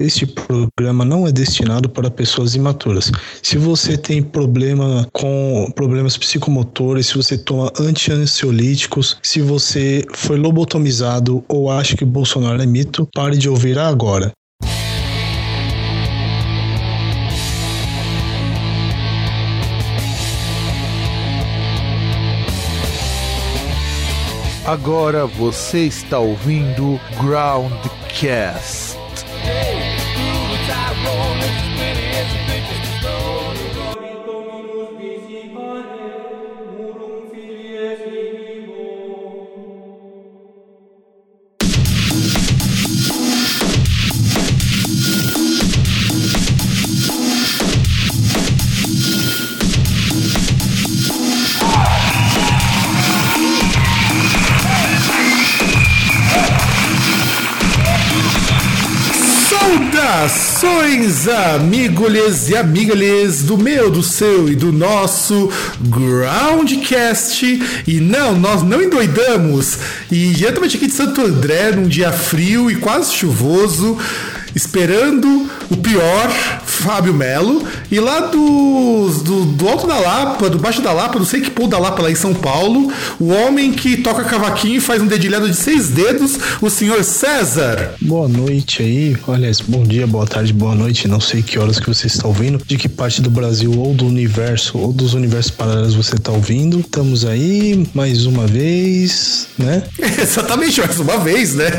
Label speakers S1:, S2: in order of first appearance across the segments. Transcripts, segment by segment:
S1: Este programa não é destinado para pessoas imaturas. Se você tem problema com problemas psicomotores, se você toma anti-ansiolíticos, se você foi lobotomizado ou acha que Bolsonaro é mito, pare de ouvir agora.
S2: Agora você está ouvindo Groundcast.
S3: Saudações, amigos e amigas do meu, do seu e do nosso Groundcast. E não, nós não endoidamos. E diretamente aqui de Santo André, num dia frio e quase chuvoso, esperando o pior, Fábio Melo, e lá do, do, do, alto da Lapa, do baixo da Lapa, não sei que pulo da Lapa lá em São Paulo, o homem que toca cavaquinho e faz um dedilhado de seis dedos, o senhor César.
S1: Boa noite aí, olha, bom dia, boa tarde, boa noite, não sei que horas que você está ouvindo, de que parte do Brasil ou do universo ou dos universos paralelos você está ouvindo. Estamos aí mais uma vez, né?
S3: Exatamente, mais uma vez, né?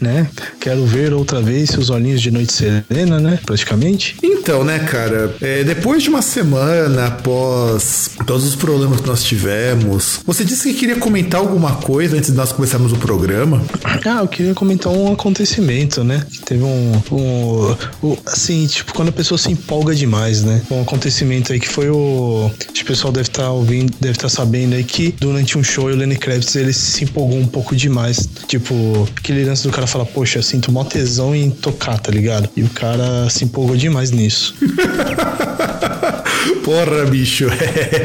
S1: Né? Quero ver outra vez seus olhinhos de noite serena, né? Praticamente.
S3: Então, né, cara? É, depois de uma semana após todos os problemas que nós tivemos, você disse que queria comentar alguma coisa antes de nós começarmos o programa?
S1: Ah, eu queria comentar um acontecimento, né? Que teve um, um, um, Assim, tipo, quando a pessoa se empolga demais, né? Um acontecimento aí que foi o. O pessoal deve estar tá ouvindo, deve estar tá sabendo aí que durante um show o Lenny Kravitz ele se empolgou um pouco demais. Tipo, aquele lance do cara falar, poxa, eu sinto mó tesão em tocar, tá ligado? E o cara se empolgou demais nisso.
S3: Porra, bicho. É.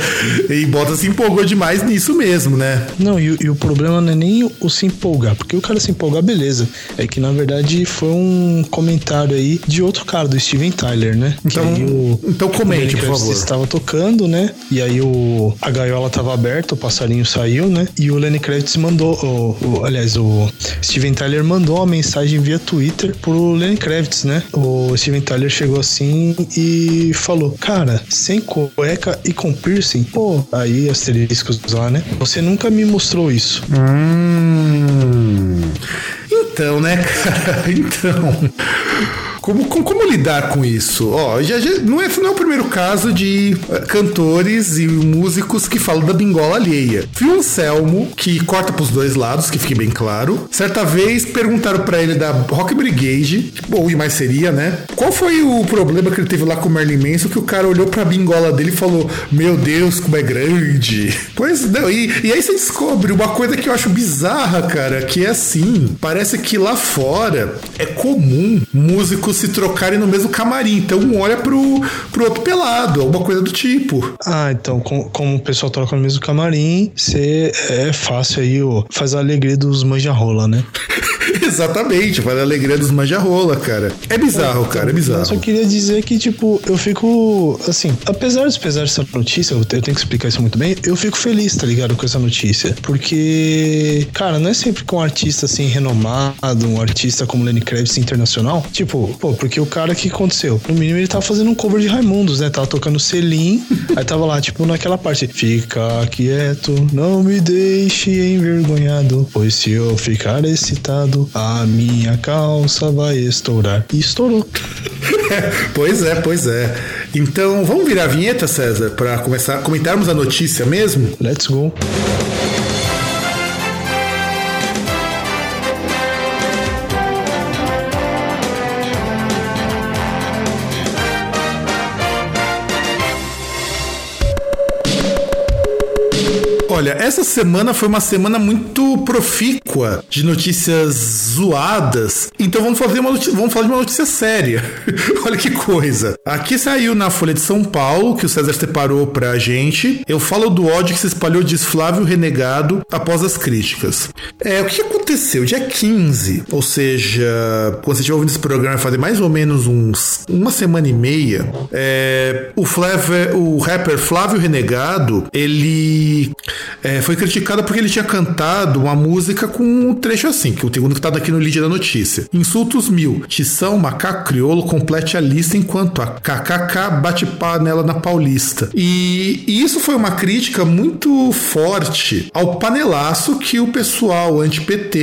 S3: E Bota se empolgou demais nisso mesmo, né?
S1: Não, e, e, o problema não é nem o se empolgar, porque o cara se empolgar, beleza. É que na verdade foi um comentário aí de outro cara, do Steven Tyler, né?
S3: Então,
S1: o,
S3: então comente, por favor.
S1: estava tocando, né? E aí o, a gaiola tava aberta, o passarinho saiu, né? E o Lenny Kravitz mandou, o, o, aliás, o Steven Tyler mandou uma mensagem via Twitter pro Lenny Kravitz, né? O Steven Tyler chegou assim e falou: Cara, sem cueca e com piercing? Pô, aí asteriscos lá, né? Você nunca me mostrou isso.
S3: Hum. Então, né, cara? Então. Como, como, como, lidar com isso? Ó, já, já, não, é, não é o primeiro caso de uh, cantores e músicos que falam da bingola alheia. Fio Anselmo, que corta pros dois lados, que fique bem claro. Certa vez perguntaram para ele da Rock Brigade, ou e mais seria, né? Qual foi o problema que ele teve lá com o Merlin Manson que o cara olhou pra bingola dele e falou: Meu Deus, como é grande. Pois não, e, e aí você descobre uma coisa que eu acho bizarra, cara, que é assim: parece que lá fora é comum músicos se trocarem no mesmo camarim. Então um olha pro, pro outro pelado, alguma coisa do tipo.
S1: Ah, então com, como o pessoal troca no mesmo camarim, você é fácil aí, ó, faz a alegria dos manja-rola, né?
S3: Exatamente, faz a alegria dos manja-rola, cara. É bizarro, é, cara, é bizarro. Eu
S1: só queria dizer que, tipo, eu fico, assim, apesar de pesar essa notícia, eu tenho que explicar isso muito bem, eu fico feliz, tá ligado, com essa notícia. Porque, cara, não é sempre com um artista, assim, renomado, um artista como Lenny Kravitz internacional, tipo, pô, porque o cara que aconteceu? No mínimo ele tava fazendo um cover de Raimundos, né? Tava tocando Selim, aí tava lá, tipo, naquela parte, fica quieto, não me deixe envergonhado, pois se eu ficar excitado, a minha calça vai estourar. E estourou.
S3: pois é, pois é. Então, vamos virar a vinheta, César, para começar comentarmos a notícia mesmo?
S1: Let's go.
S3: Olha, essa semana foi uma semana muito profícua de notícias zoadas. Então vamos fazer uma vamos falar de uma notícia séria. Olha que coisa. Aqui saiu na Folha de São Paulo, que o César separou pra gente. Eu falo do ódio que se espalhou de Flávio Renegado após as críticas. É, o que aconteceu? Aconteceu? Dia 15, ou seja, quando você estiver ouvindo esse programa, fazer mais ou menos uns uma semana e meia. É, o, Flávio, o rapper Flávio Renegado, ele é, foi criticado porque ele tinha cantado uma música com um trecho assim, que o segundo que tá aqui no lead da notícia. Insultos mil, tição, macaco crioulo, complete a lista enquanto a KKK bate panela na Paulista. E, e isso foi uma crítica muito forte ao panelaço que o pessoal anti-PT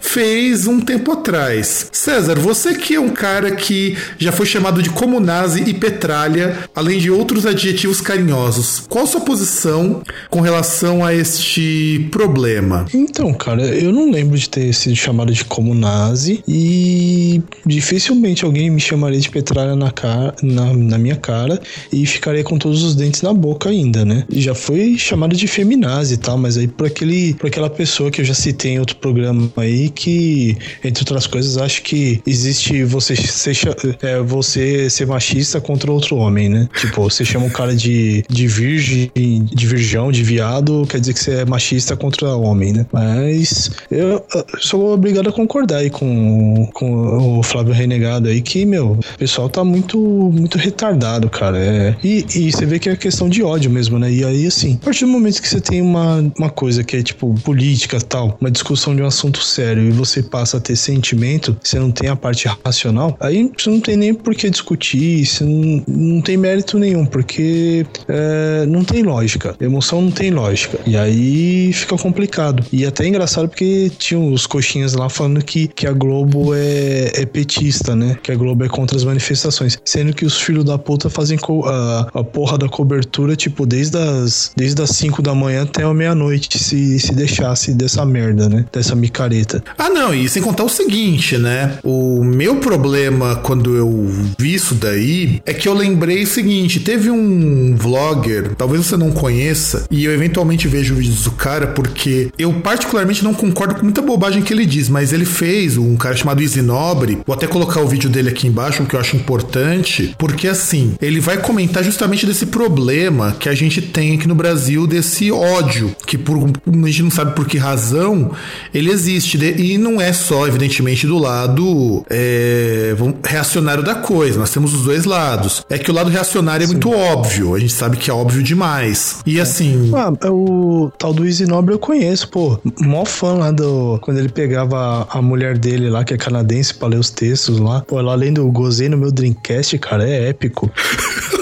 S3: fez um tempo atrás. César, você que é um cara que já foi chamado de comunazi e petralha, além de outros adjetivos carinhosos, qual sua posição com relação a este problema?
S1: Então, cara, eu não lembro de ter sido chamado de comunazi e dificilmente alguém me chamaria de petralha na, cara, na, na minha cara e ficaria com todos os dentes na boca ainda, né? Já foi chamado de feminazi e tal, mas aí por, aquele, por aquela pessoa que eu já citei em outro programa aí que, entre outras coisas, acho que existe você ser, é, você ser machista contra outro homem, né? Tipo, você chama um cara de, de virgem, de virgão, de viado, quer dizer que você é machista contra homem, né? Mas eu sou obrigado a concordar aí com, com o Flávio Renegado aí que, meu, o pessoal tá muito, muito retardado, cara. É, e, e você vê que é questão de ódio mesmo, né? E aí, assim, a partir do momento que você tem uma, uma coisa que é, tipo, política tal, uma discussão de um assunto sério e você passa a ter sentimento, você não tem a parte racional, aí você não tem nem por que discutir, você não, não tem mérito nenhum, porque é, não tem lógica. Emoção não tem lógica. E aí fica complicado. E até é engraçado porque tinham os coxinhas lá falando que, que a Globo é, é petista, né? Que a Globo é contra as manifestações. Sendo que os filhos da puta fazem a, a porra da cobertura, tipo, desde as, desde as 5 da manhã até a meia-noite, se, se deixasse dessa merda, né? Dessa micareta.
S3: Ah, não, e sem contar o seguinte, né? O meu problema quando eu vi isso daí é que eu lembrei o seguinte: teve um vlogger, talvez você não conheça, e eu eventualmente vejo vídeos do cara porque eu particularmente não concordo com muita bobagem que ele diz, mas ele fez um cara chamado Easy Nobre, vou até colocar o vídeo dele aqui embaixo, que eu acho importante, porque assim, ele vai comentar justamente desse problema que a gente tem aqui no Brasil, desse ódio, que por a gente não sabe por que razão ele existe, e não é só, evidentemente, do lado é, reacionário da coisa, nós temos os dois lados. É que o lado reacionário é muito óbvio, a gente sabe que é óbvio demais. E assim.
S1: Ah, o tal do Easy Nobre eu conheço, pô. Mó fã lá do. Quando ele pegava a mulher dele lá, que é canadense, pra ler os textos lá. Pô, lá além do Gozei no meu Dreamcast, cara, é épico.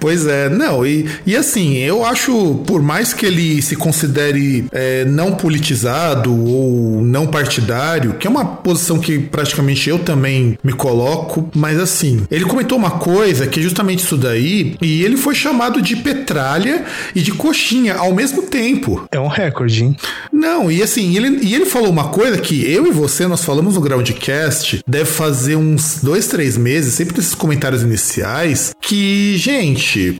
S3: Pois é, não, e, e assim, eu acho, por mais que ele se considere é, não politizado ou não partidário, que é uma posição que praticamente eu também me coloco, mas assim, ele comentou uma coisa que é justamente isso daí, e ele foi chamado de petralha e de coxinha ao mesmo tempo.
S1: É um recorde, hein?
S3: Não, e assim, ele, e ele falou uma coisa que eu e você, nós falamos no Groundcast, deve fazer uns dois, três meses, sempre nesses comentários iniciais, que, gente,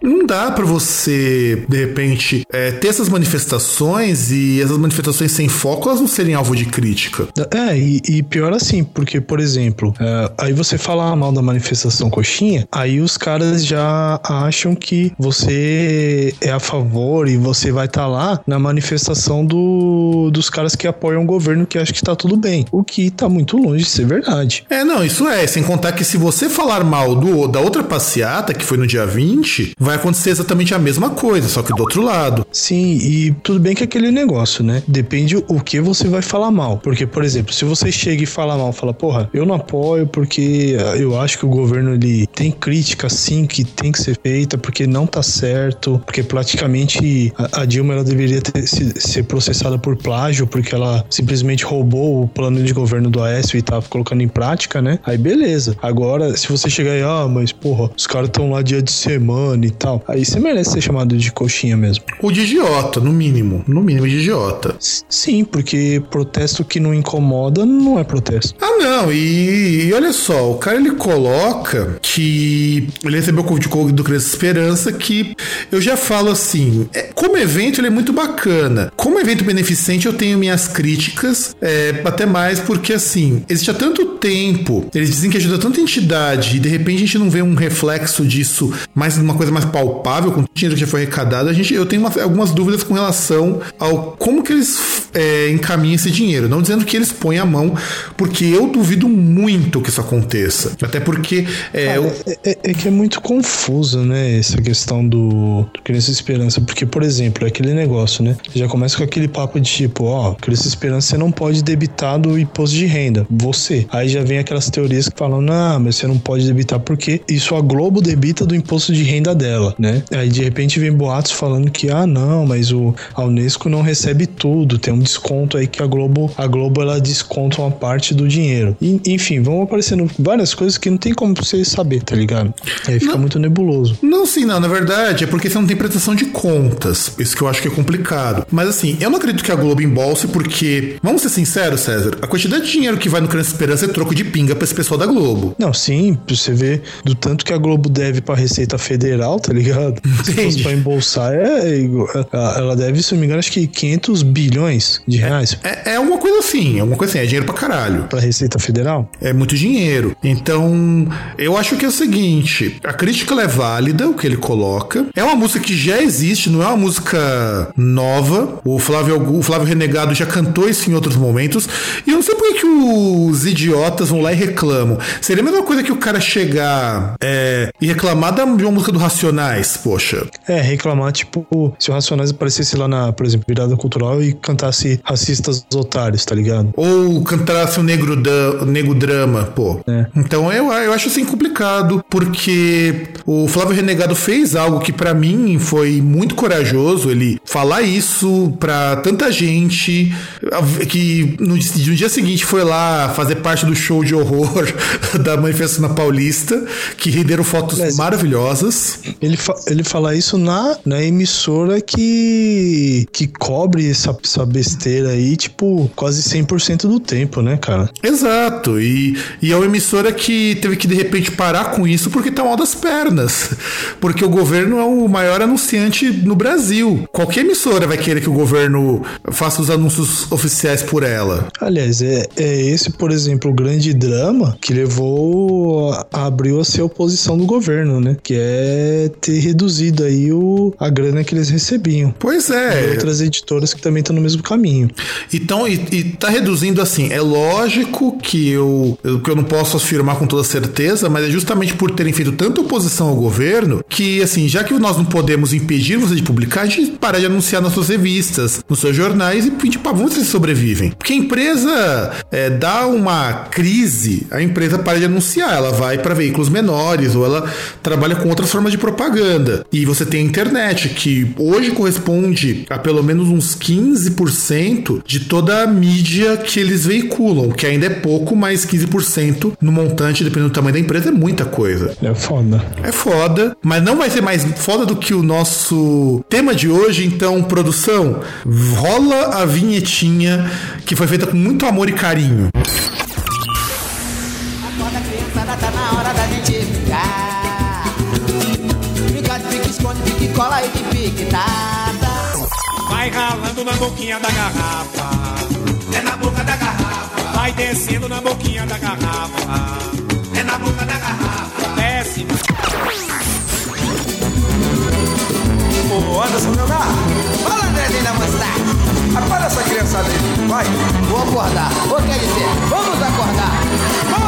S3: não dá para você, de repente, é, ter essas manifestações e essas manifestações sem foco, elas não serem alvo de crítica.
S1: É, e, e pior assim, porque, por exemplo, é, aí você fala mal da manifestação coxinha, aí os caras já acham que você é a favor e você vai estar tá lá na manifestação do, dos caras que apoiam o governo que acham que tá tudo bem. O que tá muito longe de ser verdade.
S3: É, não, isso é. Sem contar que se você falar mal do, da outra passeata, que foi no dia 20, vai acontecer exatamente a mesma coisa, só que do outro lado.
S1: Sim, e tudo bem que é aquele negócio, né? Depende o que você vai falar mal. Porque, por exemplo, se você chega e fala mal, fala, porra, eu não apoio porque eu acho que o governo ele tem crítica sim que tem que ser feita porque não tá certo, porque praticamente a, Dilma ela deveria ter, se, ser processada por plágio porque ela simplesmente roubou o plano de governo do Aécio e tava colocando em prática, né? Aí beleza. Agora, se você chegar aí, ah, mas porra, os caras estão lá dia de semana e tal, aí você merece ser chamado de coxinha mesmo.
S3: O de idiota, no mínimo. No mínimo de idiota.
S1: Sim, porque protesto que não incomoda não é protesto.
S3: Ah, não. E, e olha só, o cara ele coloca que ele recebeu o convite do Criança Esperança que eu já falo assim, é, como evento ele é muito bacana. Como evento beneficente eu tenho minhas críticas, é, até mais porque assim, existe há tanto tempo, eles dizem que ajuda tanta entidade e de repente a gente não vê um reflexo disso, mais uma coisa mais palpável com o dinheiro que já foi arrecadado, a gente, eu tenho uma, algumas dúvidas com relação ao como que eles é, encaminham esse dinheiro. Não dizendo que eles põem a mão, porque eu duvido muito que isso aconteça. Até porque. É,
S1: Cara,
S3: eu...
S1: é, é, que é muito confuso, né? Essa questão do, do Criança Esperança. Porque, por exemplo, é aquele negócio, né? Já começa com aquele papo de tipo, ó, Criança Esperança você não pode debitar do imposto de renda. Você. Aí já vem aquelas teorias que falam, não, mas você não pode debitar porque isso a Globo debita do imposto de renda dela, né? Aí de repente vem boatos falando que, ah, não, mas o, a Unesco não recebe tudo, tem um desconto aí que a Globo, a Globo ela desconta uma parte do dinheiro. E, enfim, vão aparecendo várias coisas que não tem como você saber, tá ligado? Aí fica
S3: não,
S1: muito nebuloso.
S3: Não, sim, não. Na verdade, é porque você não tem prestação de contas. Isso que eu acho que é complicado. Mas assim, eu não acredito que a Globo embolse, porque, vamos ser sinceros, César, a quantidade de dinheiro que vai no Criança Esperança é troco de pinga pra esse pessoal da Globo.
S1: Não, sim, você vê do tanto que a Globo deve pra Receita Federal, tá ligado? Se fosse pra embolsar, é, é, ela deve, se não me engano, acho que 500 bilhões de reais.
S3: É, é, é uma coisa assim, é uma coisa assim, é dinheiro pra caralho.
S1: Pra Receita Federal?
S3: É muito dinheiro. Então, eu acho que é o seguinte: a crítica é válida, o que ele coloca. É uma música que já existe, não é uma música nova. O Flávio, o Flávio Renegado já cantou isso em outros momentos. E eu não sei por que, os idiotas vão lá e reclamam. Seria a mesma coisa que o cara chegar é, e reclamar de uma música do Racionais, poxa.
S1: É, reclamar, tipo, se o Racionais aparecesse lá na, por exemplo, virada cultural e cantasse racistas otários, tá ligado?
S3: Ou cantasse o negro, da, negro drama, pô. É. Então eu, eu acho assim complicado, porque o Flávio Renegado fez algo que para mim foi muito corajoso, ele falar isso pra tanta gente que no, no, dia seguinte foi lá fazer parte do show de horror da manifestação na Paulista, que renderam fotos Mas maravilhosas.
S1: Ele, fa ele fala isso na, na emissora que, que cobre essa, essa besteira aí, tipo, quase 100% do tempo, né, cara?
S3: Exato, e, e é uma emissora que teve que de repente parar com isso porque tá mal das pernas. Porque o governo é o maior anunciante no Brasil. Qualquer emissora vai querer que o governo faça os anúncios oficiais por ela.
S1: Aliás, é, é esse, por exemplo, o grande drama que levou, abriu a ser oposição do governo, né? Que é ter reduzido aí o, a grana que eles recebiam.
S3: Pois é.
S1: E outras editoras que também estão no mesmo caminho.
S3: Então, e, e tá reduzindo assim. É lógico que eu, eu, que eu não posso afirmar com toda certeza, mas é justamente por terem feito tanta oposição ao governo que, assim, já que nós não podemos impedir você de publicar, a gente para de anunciar nas suas revistas, nos seus jornais e pedir para vocês sobrevivem. Porque a empresa é, dá uma crise, a empresa para de anunciar, ela vai para veículos menores ou ela trabalha com outras formas de propaganda. E você tem a internet, que hoje corresponde a pelo menos uns 15% de toda a mídia que eles veiculam, que ainda é pouco, mas 15% no montante, dependendo do tamanho da empresa, é muita coisa.
S1: É foda.
S3: É foda, mas não vai ser mais foda do que o nosso tema de hoje, então, produção, rola a vinhetinha que foi feita com muito amor e carinho. Acorda, criançada, tá na hora da gente. Brincar cola e de pique, tá, Vai ralando na boquinha da garrafa. É na boca da garrafa. Vai descendo na boquinha da garrafa. É na boca da garrafa. Desce.
S4: Ô, Anderson Leonardo, fala Andrezinho da Mostarte. Acorda essa criançada aí, vai.
S5: Vou acordar. Ou quer dizer, vamos acordar.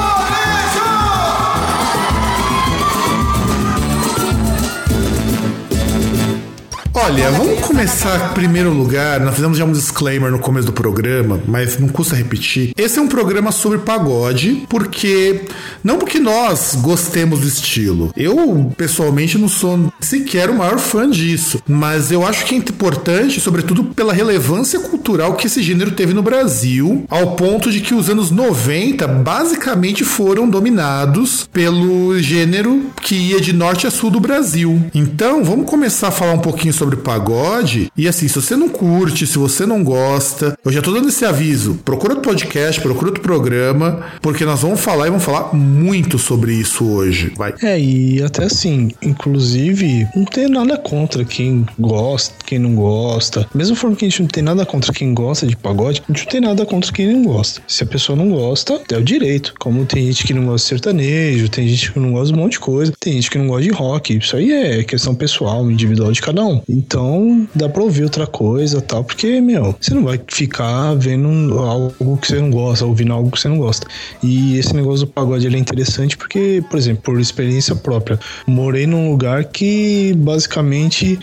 S3: Olha, vamos começar em primeiro lugar. Nós fizemos já um disclaimer no começo do programa, mas não custa repetir. Esse é um programa sobre pagode, porque. Não porque nós gostemos do estilo. Eu, pessoalmente, não sou sequer o maior fã disso. Mas eu acho que é importante, sobretudo pela relevância cultural que esse gênero teve no Brasil, ao ponto de que os anos 90 basicamente foram dominados pelo gênero que ia de norte a sul do Brasil. Então, vamos começar a falar um pouquinho sobre pagode. E assim, se você não curte, se você não gosta, eu já tô dando esse aviso. Procura outro podcast, procura outro programa, porque nós vamos falar e vamos falar muito sobre isso hoje. Vai.
S1: É, e até assim, inclusive, não tem nada contra quem gosta, quem não gosta. Mesmo forma que a gente não tem nada contra quem gosta de pagode, a gente não tem nada contra quem não gosta. Se a pessoa não gosta, é o direito. Como tem gente que não gosta de sertanejo, tem gente que não gosta de um monte de coisa, tem gente que não gosta de rock. Isso aí é questão pessoal, individual de cada um. Então, dá pra ouvir outra coisa tal, porque, meu, você não vai ficar vendo algo que você não gosta, ouvindo algo que você não gosta. E esse negócio do pagode ele é interessante porque, por exemplo, por experiência própria, morei num lugar que basicamente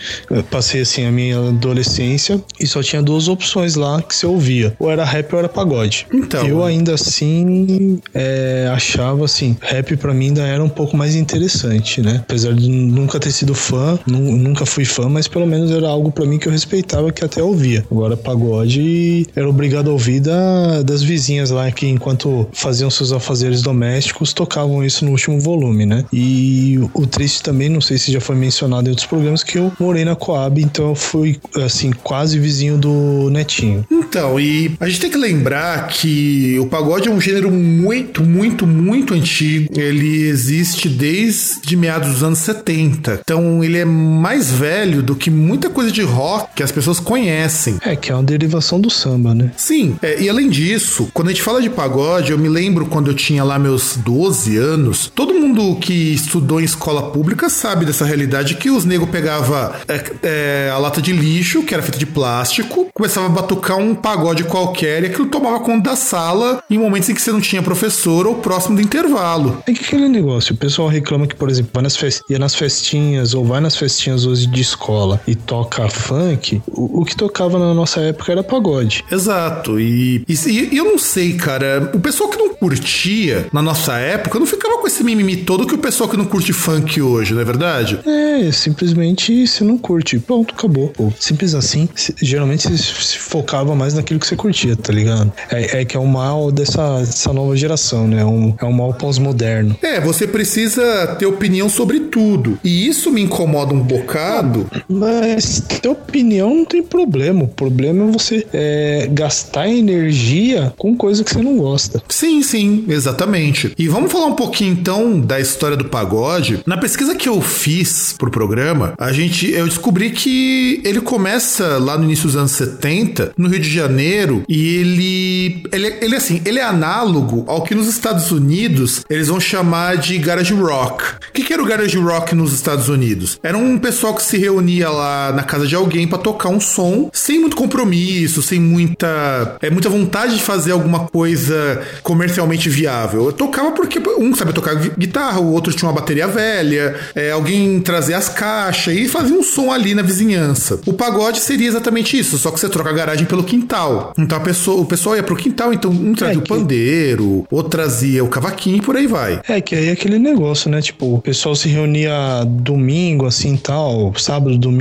S1: passei assim a minha adolescência e só tinha duas opções lá que você ouvia: ou era rap ou era pagode.
S3: Então.
S1: Eu ainda assim é, achava assim, rap para mim ainda era um pouco mais interessante, né? Apesar de nunca ter sido fã, nu- nunca fui fã, mas pelo menos era algo para mim que eu respeitava, que até ouvia. Agora pagode era obrigado a ouvir da- das vizinhas lá que enquanto faziam seus afazeres domésticos tocavam isso no último volume, né? E o triste também, não sei se já foi mencionado em outros programas, que eu morei na Coab, então eu fui assim quase vizinho do Netinho.
S3: Então, e a gente tem que lembrar que o pagode é um gênero muito, muito, muito antigo. Ele existe desde meados dos anos 70. Então, ele é mais velho do que muita coisa de rock que as pessoas conhecem.
S1: É, que é uma derivação do samba, né?
S3: Sim, é, e além disso, quando a gente fala de pagode, eu me lembro quando eu tinha lá meus 12 anos, todo mundo que estudou em escola pública sabe dessa realidade que os negros pegava é, é, a lata de lixo, que era feita de plástico, começava a batucar um pagode qualquer e aquilo tomava conta da sala em momentos em que você não tinha professor ou próximo do intervalo.
S1: É que aquele negócio, o pessoal reclama que, por exemplo, vai nas festinhas ou vai nas festinhas hoje de escola e toca funk, o, o que tocava na nossa época era pagode.
S3: Exato, e, e, e eu não sei, cara, o pessoal que não curtia na nossa época não ficava com esse mimimi todo que o pessoal que não curte funk hoje, não é verdade?
S1: É, simplesmente você não curte. Pronto, acabou. Pô. Simples assim. se- geralmente você se focava mais naquilo que você curtia, tá ligado? É, é que é o mal dessa, dessa nova geração, né? É um, é um mal pós-moderno.
S3: É, você precisa ter opinião sobre tudo. E isso me incomoda um bocado.
S1: Mas ter opinião não tem problema. O problema é você é, gastar energia com coisa que você não gosta.
S3: Sim, sim, exatamente. E vamos falar um pouquinho então da história do pagode. Na pesquisa que eu fiz pro programa, a gente eu descobri que ele começa lá no início dos anos 70, no Rio de Janeiro, e ele ele, ele assim, ele é análogo ao que nos Estados Unidos eles vão chamar de garage rock. O que, que era o garage rock nos Estados Unidos? Era um pessoal que se reunia lá na casa de alguém para tocar um som sem muito compromisso, sem muita é muita vontade de fazer alguma coisa comercialmente viável. Eu tocava porque um sabia tocar gui- guitarra, o outro tinha uma bateria velha, é, alguém trazia as caixas e fazia um som ali na vizinhança. O pagode seria exatamente isso, só que você troca a garagem pelo quintal. Então a pessoa, o pessoal ia pro quintal, então um trazia o
S1: que-
S3: pandeiro, outro trazia o cavaquinho e por aí vai.
S1: É que aí é aquele negócio, né? Tipo, o pessoal se reunia domingo, assim tal, sábado, domingo,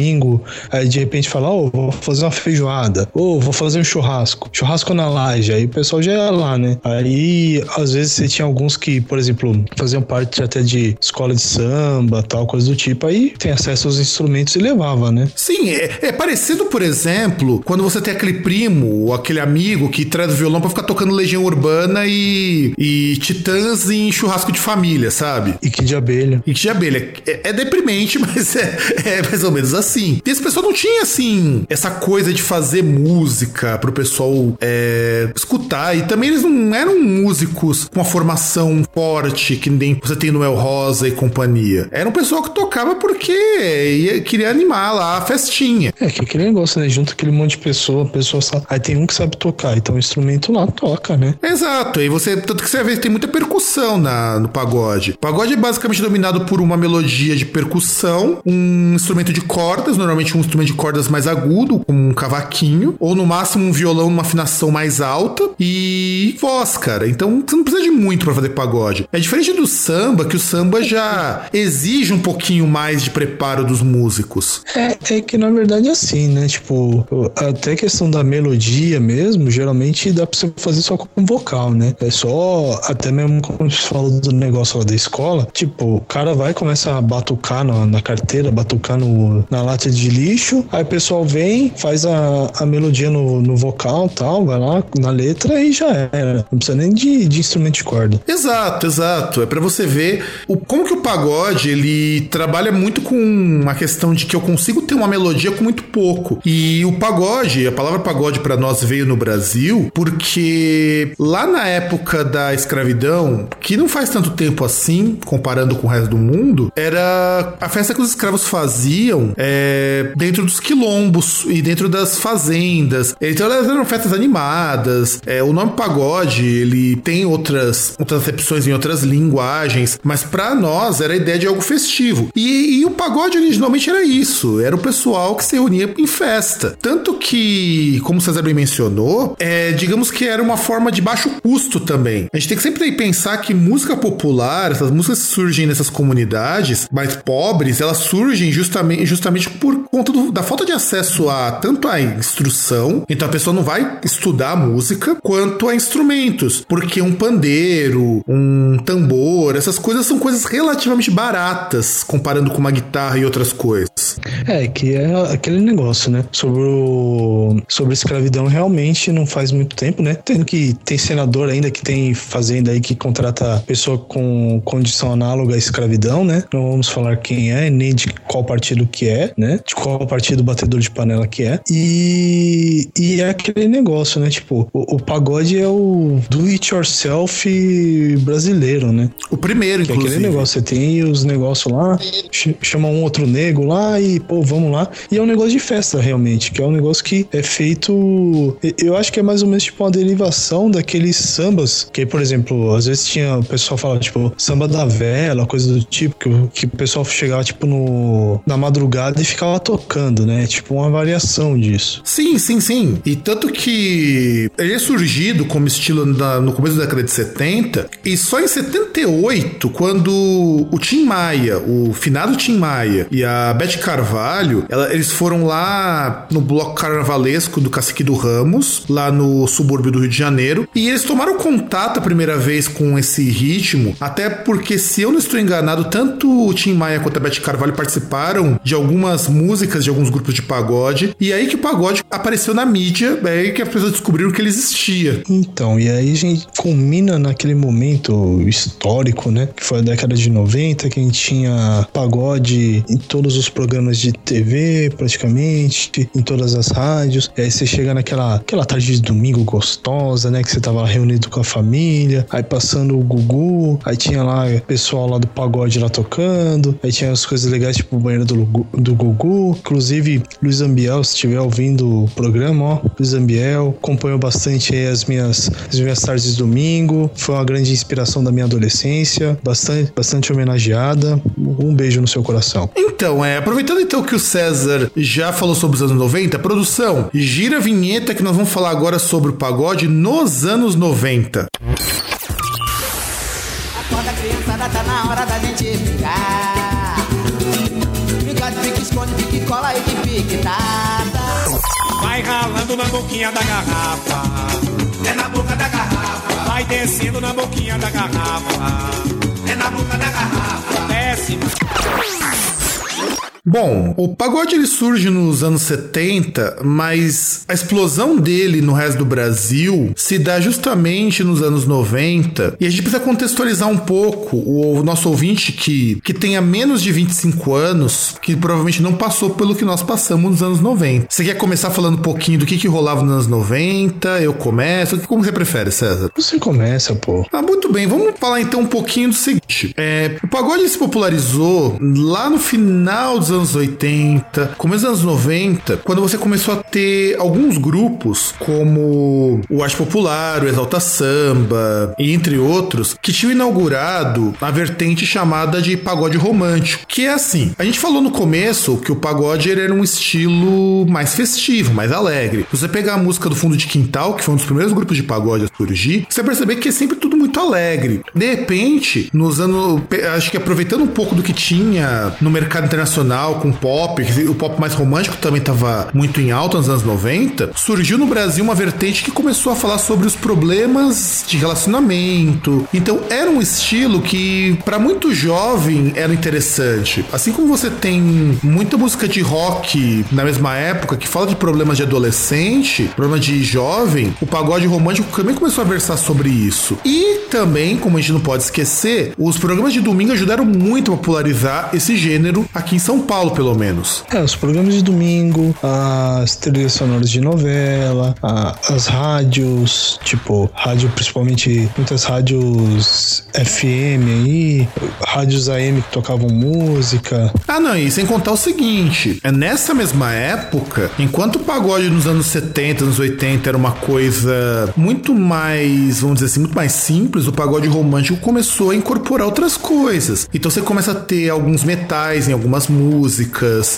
S1: aí de repente fala, ô, vou fazer uma feijoada, ô, vou fazer um churrasco, churrasco na laje, aí o pessoal já ia lá, né? Aí, às vezes, você tinha alguns que, por exemplo, faziam parte até de escola de samba, tal, coisa do tipo, aí tem acesso aos instrumentos e levava, né?
S3: Sim, é, é parecido, por exemplo, quando você tem aquele primo ou aquele amigo que traz o violão pra ficar tocando Legião Urbana e, e Titãs em churrasco de família, sabe?
S1: E que de abelha.
S3: E que de abelha. É, é deprimente, mas é, é mais ou menos assim. E esse pessoal não tinha, assim, essa coisa de fazer música pro pessoal é, escutar. E também eles não eram músicos com uma formação forte, que nem você tem no El Rosa e companhia. Era um pessoal que tocava porque ia, queria animar lá a festinha.
S1: É que aquele negócio, né? Junta aquele monte de pessoa, a pessoa sabe. Aí tem um que sabe tocar, então o instrumento lá toca, né?
S3: Exato, e você, tanto que você vê, tem muita percussão na, no pagode. O pagode é basicamente dominado por uma melodia de percussão, um instrumento de cordas, normalmente um instrumento de cordas mais agudo, como um cavaquinho, ou no máximo um violão numa afinação mais alta, e voz, cara. Então você não precisa de muito pra fazer pagode. É diferente do samba, que o samba já exige um pouquinho mais de preparo dos músicos.
S1: É, é que na verdade é assim, né? Tipo, até questão da melodia mesmo, geralmente dá pra você fazer só com vocal, né? É só, até mesmo como você falou do negócio lá da escola, tipo, o cara vai começa a batucar na, na carteira, batucar no, na lata de lixo, aí o pessoal vem, faz a, a melodia no, no vocal tal, vai lá na letra e já era. Não precisa nem de, de instrumento de corda.
S3: Exato, exato. É para você ver o, como que o pagode ele trabalha muito com a questão de que eu consigo ter uma melodia com muito pouco. E o pagode, a palavra pagode para nós veio no Brasil porque lá na época da escravidão, que não faz tanto tempo assim, comparando com o resto do mundo, era a festa que os escravos faziam é, dentro dos quilombos e dentro das fazendas. Então elas eram festas animadas. É, o nome pagode ele tem outras outras acepções em outras linguagens, mas para nós era a ideia de algo festivo. E, e o pagode originalmente era isso, era o pessoal que se reunia em festa. Tanto que, como o César bem mencionou, é, digamos que era uma forma de baixo custo também. A gente tem que sempre pensar que música popular, essas músicas que surgem nessas comunidades mais pobres, elas surgem justamente, justamente por conta do, da falta de acesso a tanto a instrução, então a pessoa não vai estudar música, quanto a instrumentos, porque um pandeiro, um tambor, essas coisas são coisas relativamente baratas comparando com uma guitarra e outras coisas.
S1: É, que é aquele negócio, né? Sobre o sobre escravidão realmente não faz muito tempo, né? Tendo que tem senador ainda que tem fazenda aí que contrata pessoa com condição análoga à escravidão, né? Não vamos falar quem é, nem de qual partido que é, né? De qual partido batedor de panela que é. E, e é aquele negócio, né? Tipo, o, o pagode é o do it yourself brasileiro, né?
S3: O primeiro,
S1: Que é
S3: inclusive.
S1: aquele negócio, você tem os negócios lá, ch- chama um outro nego lá e, pô, vamos lá. E é um negócio de festa, realmente, que é um negócio que é feito. Eu acho que é mais ou menos tipo uma derivação daqueles sambas. Que, por exemplo, às vezes tinha. O pessoal fala, tipo, samba da vela, coisa do tipo, que, o- que o pessoal chegava, tipo, no, na madrugada e ficava tocando, né? Tipo, uma variação disso.
S3: Sim, sim, sim. E tanto que ele é surgido como estilo na- no começo da década de 70, e só em 78, quando o Tim Maia, o finado Tim Maia e a Beth Carvalho, ela- eles foram lá no bloco carnavalesco do Cacique do Ramos, lá no subúrbio do Rio de Janeiro, e eles tomaram contato a primeira vez com esse ritmo, até porque, se eu não estou enganado, tanto o Tim Maia quanto a Beth Carvalho participaram de algumas músicas de alguns grupos de pagode, e aí que o pagode apareceu na mídia, é aí que as pessoas descobriram que ele existia.
S1: Então, e aí a gente culmina naquele momento histórico, né? Que foi a década de 90, que a gente tinha pagode em todos os programas de TV, praticamente, em todas as rádios. E aí você chega naquela aquela tarde de domingo gostosa, né? Que você tava reunido com a família, aí passando o Gugu, aí tinha lá o pessoal lá do pagode lá tocando, aí tinha as coisas legais, tipo o banheiro do, do Gugu. Inclusive, Luiz Ambiel, se estiver ouvindo o programa, ó, Luiz Ambiel, acompanhou bastante aí as minhas, as minhas tardes de domingo. Foi uma grande inspiração da minha adolescência, bastante, bastante homenageada. Um beijo no seu coração.
S3: Então, é, aproveitando então que o César já falou sobre os anos 90, produção, gira a vinheta que nós vamos falar agora sobre o pagode nos anos 90.
S5: Acorda criançada, tá na hora da gente brincar. Esconde, pique, cola e de pique, tá, tá.
S6: Vai ralando na boquinha da garrafa. É na boca da garrafa. Vai descendo na boquinha da garrafa. É na boca da garrafa. Desce.
S3: Bom, o pagode ele surge nos anos 70, mas a explosão dele no resto do Brasil se dá justamente nos anos 90. E a gente precisa contextualizar um pouco o nosso ouvinte que, que tenha menos de 25 anos, que provavelmente não passou pelo que nós passamos nos anos 90. Você quer começar falando um pouquinho do que, que rolava nos anos 90? Eu começo? Como você prefere, César?
S1: Você começa, pô.
S3: Ah, muito bem. Vamos falar então um pouquinho do seguinte. É, o pagode se popularizou lá no final dos anos 80, começo dos anos 90, quando você começou a ter alguns grupos como o Arte Popular, o Exalta Samba, entre outros, que tinham inaugurado a vertente chamada de pagode romântico, que é assim. A gente falou no começo que o pagode era um estilo mais festivo, mais alegre. Você pegar a música do Fundo de Quintal, que foi um dos primeiros grupos de pagode a surgir, você vai perceber que é sempre tudo muito alegre. De repente, nos anos. Acho que aproveitando um pouco do que tinha no mercado internacional, com pop, o pop mais romântico também estava muito em alta nos anos 90, surgiu no Brasil uma vertente que começou a falar sobre os problemas de relacionamento. Então era um estilo que para muito jovem era interessante. Assim como você tem muita música de rock na mesma época que fala de problemas de adolescente, problema de jovem, o pagode romântico também começou a versar sobre isso. E também, como a gente não pode esquecer, os programas de domingo ajudaram muito a popularizar esse gênero aqui em São Paulo, pelo menos.
S1: É, os programas de domingo, as trilhas sonoras de novela, a- as rádios, tipo, rádio, principalmente muitas rádios FM aí, rádios AM que tocavam música.
S3: Ah, não, e sem contar o seguinte: é nessa mesma época, enquanto o pagode nos anos 70, anos 80 era uma coisa muito mais, vamos dizer assim, muito mais simples, o pagode romântico começou a incorporar outras coisas. Então você começa a ter alguns metais em algumas músicas,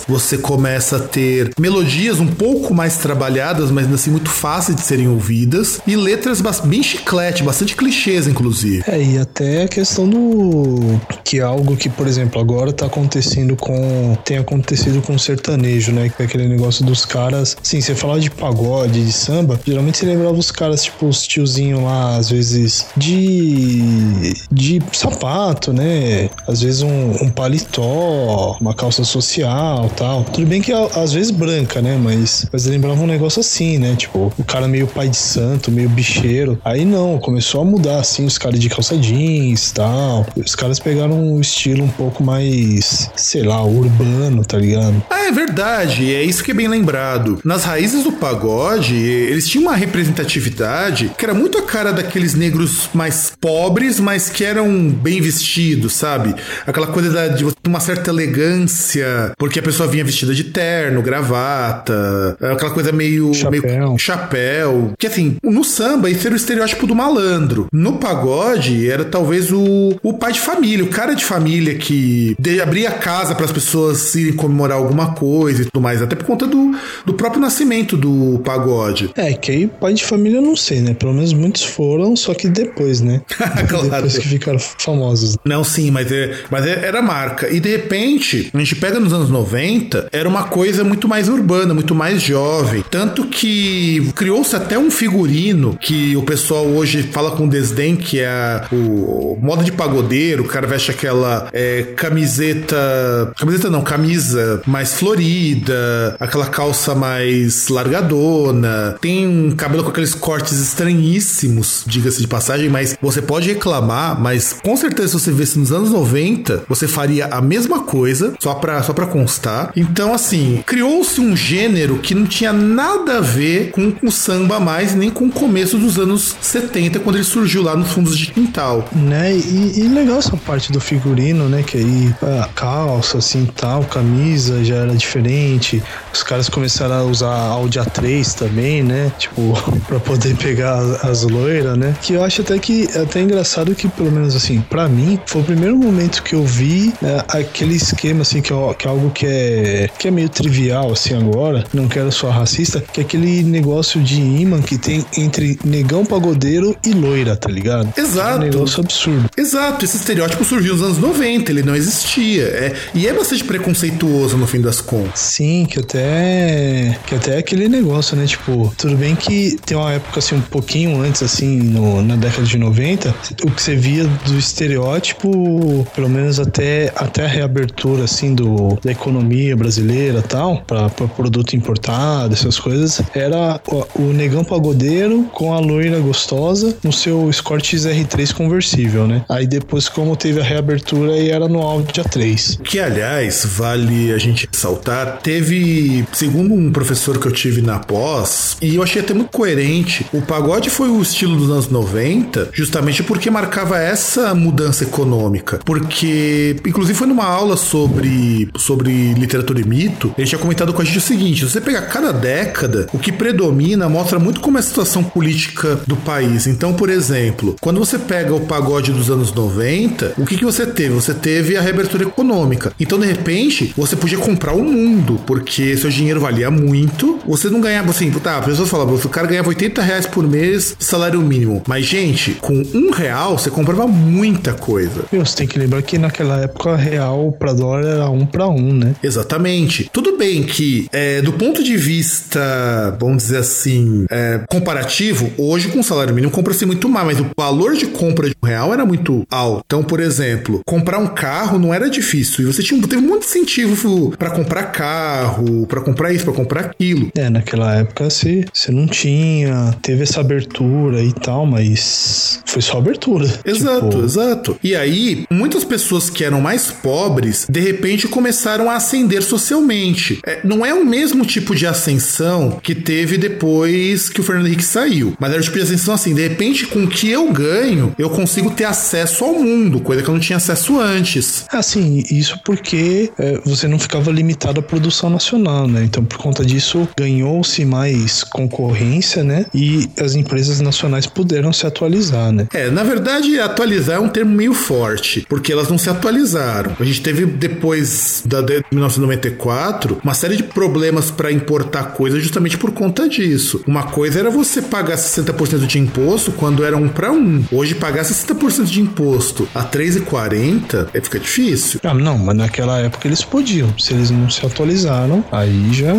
S3: você começa a ter melodias um pouco mais trabalhadas, mas ainda assim muito fáceis de serem ouvidas, e letras bem chiclete, bastante clichês, inclusive.
S1: É, e até a questão do. que é algo que, por exemplo, agora tá acontecendo com. tem acontecido com o sertanejo, né? Que é aquele negócio dos caras. Sim, você falava de pagode, de samba, geralmente você lembrava os caras, tipo, os tiozinhos lá, às vezes, de. de sapato, né? Às vezes um, um paletó, uma calça social tal. Tudo bem que às vezes branca, né? Mas, mas lembrava um negócio assim, né? Tipo, o cara meio pai de santo, meio bicheiro. Aí não, começou a mudar assim, os caras de calça jeans tal. Os caras pegaram um estilo um pouco mais, sei lá, urbano, tá ligado?
S3: Ah, é verdade, é isso que é bem lembrado. Nas raízes do pagode, eles tinham uma representatividade que era muito a cara daqueles negros mais pobres, mas que eram bem vestidos, sabe? Aquela coisa de uma certa elegância, porque a pessoa vinha vestida de terno, gravata, aquela coisa meio
S1: Chapéu.
S3: meio chapéu. Que assim, no samba, esse era o estereótipo do malandro. No pagode, era talvez o, o pai de família, o cara de família que de, abria a casa para as pessoas irem comemorar alguma coisa e tudo mais. Até por conta do, do próprio nascimento do pagode.
S1: É, que aí pai de família eu não sei, né? Pelo menos muitos foram, só que depois, né?
S3: Claro.
S1: Depois que ficaram famosos.
S3: Não, sim, mas, é, mas é- era marca. E de repente, a gente pega nos anos 90, era uma coisa muito mais urbana, muito mais jovem. Tanto que criou-se até um figurino que o pessoal hoje fala com desdém, que é o, moda de pagodeiro. O cara veste aquela é, camiseta. Camiseta não, camisa mais florida, aquela calça mais largadona. Tem um cabelo com aqueles cortes estranhíssimos, diga-se de passagem, mas você pode reclamar, mas com certeza se você visse nos anos 90, você faria a mesma coisa, só pra, só pra constar. Então, assim, criou-se um gênero que não tinha nada a ver com o samba mais, nem com o começo dos anos 70, quando ele surgiu lá nos fundos de quintal.
S1: Né? E, e legal essa parte do figurino, né? Que aí a calça, assim, tal, camisa já era diferente. Os caras começaram a usar Audi A3 também, né? Tipo, pra poder pegar as, as loiras, né? Que eu acho até que até engraçado que, pelo menos assim, pra mim, foi o primeiro momento que eu vi né, aquele esquema, assim, que é, que é algo que é, que é meio trivial, assim, agora. Não quero soar racista, que é aquele negócio de imã que tem entre negão pagodeiro e loira, tá ligado?
S3: Exato.
S1: É um negócio absurdo.
S3: Exato, esse estereótipo surgiu nos anos 90, ele não existia. É, e é bastante preconceituoso no fim das contas.
S1: Sim, que até. Que até é aquele negócio, né? Tipo, tudo bem que tem uma época assim, um pouquinho antes, assim, no- na década de 90, o que você via do estereótipo, pelo menos até, até a reabertura, assim, do, da economia brasileira e tal, pra produto importado, essas coisas, era o, o negão pagodeiro com a loira gostosa no seu Escort XR3 conversível, né? Aí depois, como teve a reabertura, aí era no Audi A3.
S3: Que, aliás, vale a gente ressaltar, teve, segundo um professor que eu tive na pós, e eu achei até muito coerente, o pagode foi o estilo dos anos 90, justamente porque marcava essa mudança econômica. Porque, inclusive, foi numa aula sobre, sobre literatura e mito, ele tinha comentado com a gente o seguinte: se você pegar cada década, o que predomina mostra muito como é a situação política do país. Então, por exemplo, quando você pega o pagode dos anos 90, o que, que você teve? Você teve a reabertura econômica. Então, de repente, você podia comprar o mundo, porque seu dinheiro valia muito. Você não ganhava, assim, tá, a pessoa fala, o cara ganhava 80 reais por mês salário mínimo. Mas, gente, com um real, você comprava muita coisa.
S1: Meu, você tem que lembrar que naquela época real pra dólar era um pra um, né?
S3: Exatamente. Tudo bem que, é, do ponto de vista, vamos dizer assim, é, comparativo, hoje com o salário mínimo compra-se muito mais, mas o valor de compra de um real era muito alto. Então, por exemplo, comprar um carro não era difícil. E você tinha, teve muito incentivo para comprar carro, para comprar isso, para comprar aquilo.
S1: É, naquela época você, você não tinha, teve essa abertura e tal, mas foi só abertura.
S3: Exato,
S1: Tipo,
S3: exato. E aí, muitas pessoas que eram mais pobres, de repente começaram a ascender socialmente. É, não é o mesmo tipo de ascensão que teve depois que o Fernando Henrique saiu. Mas era o tipo de ascensão assim, de repente, com o que eu ganho, eu consigo ter acesso ao mundo, coisa que eu não tinha acesso antes.
S1: Assim, isso porque é, você não ficava limitado à produção nacional, né? Então, por conta disso, ganhou-se mais concorrência, né? E as empresas nacionais puderam se atualizar, né?
S3: É, na verdade, atualizar é um termo meio forte, porque elas não se atualizaram. A gente teve depois da de 1994 uma série de problemas para importar coisas justamente por conta disso. Uma coisa era você pagar 60% de imposto quando era um para um. Hoje pagar 60% de imposto a 3,40 é fica difícil.
S1: Ah, não, mas naquela época eles podiam. Se eles não se atualizaram, aí já.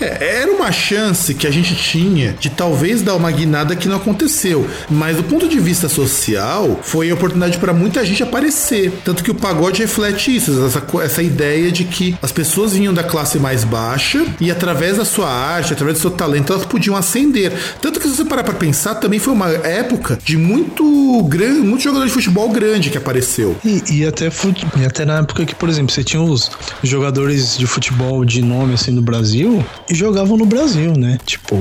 S3: É, era uma chance que a gente tinha de talvez dar uma guinada que não aconteceu. Mas do ponto de vista social, foi a oportunidade para muita gente aparecer. Tanto que o pagode reflete isso, essa, essa ideia de que as pessoas vinham da classe mais baixa e através da sua arte, através do seu talento, elas podiam ascender. Tanto que se você parar pra pensar, também foi uma época de muito grande, muito jogador de futebol grande que apareceu.
S1: E, e até, fut- e até na época que, por exemplo, você tinha os jogadores de futebol de nome assim no Brasil e jogavam no Brasil, né? Tipo,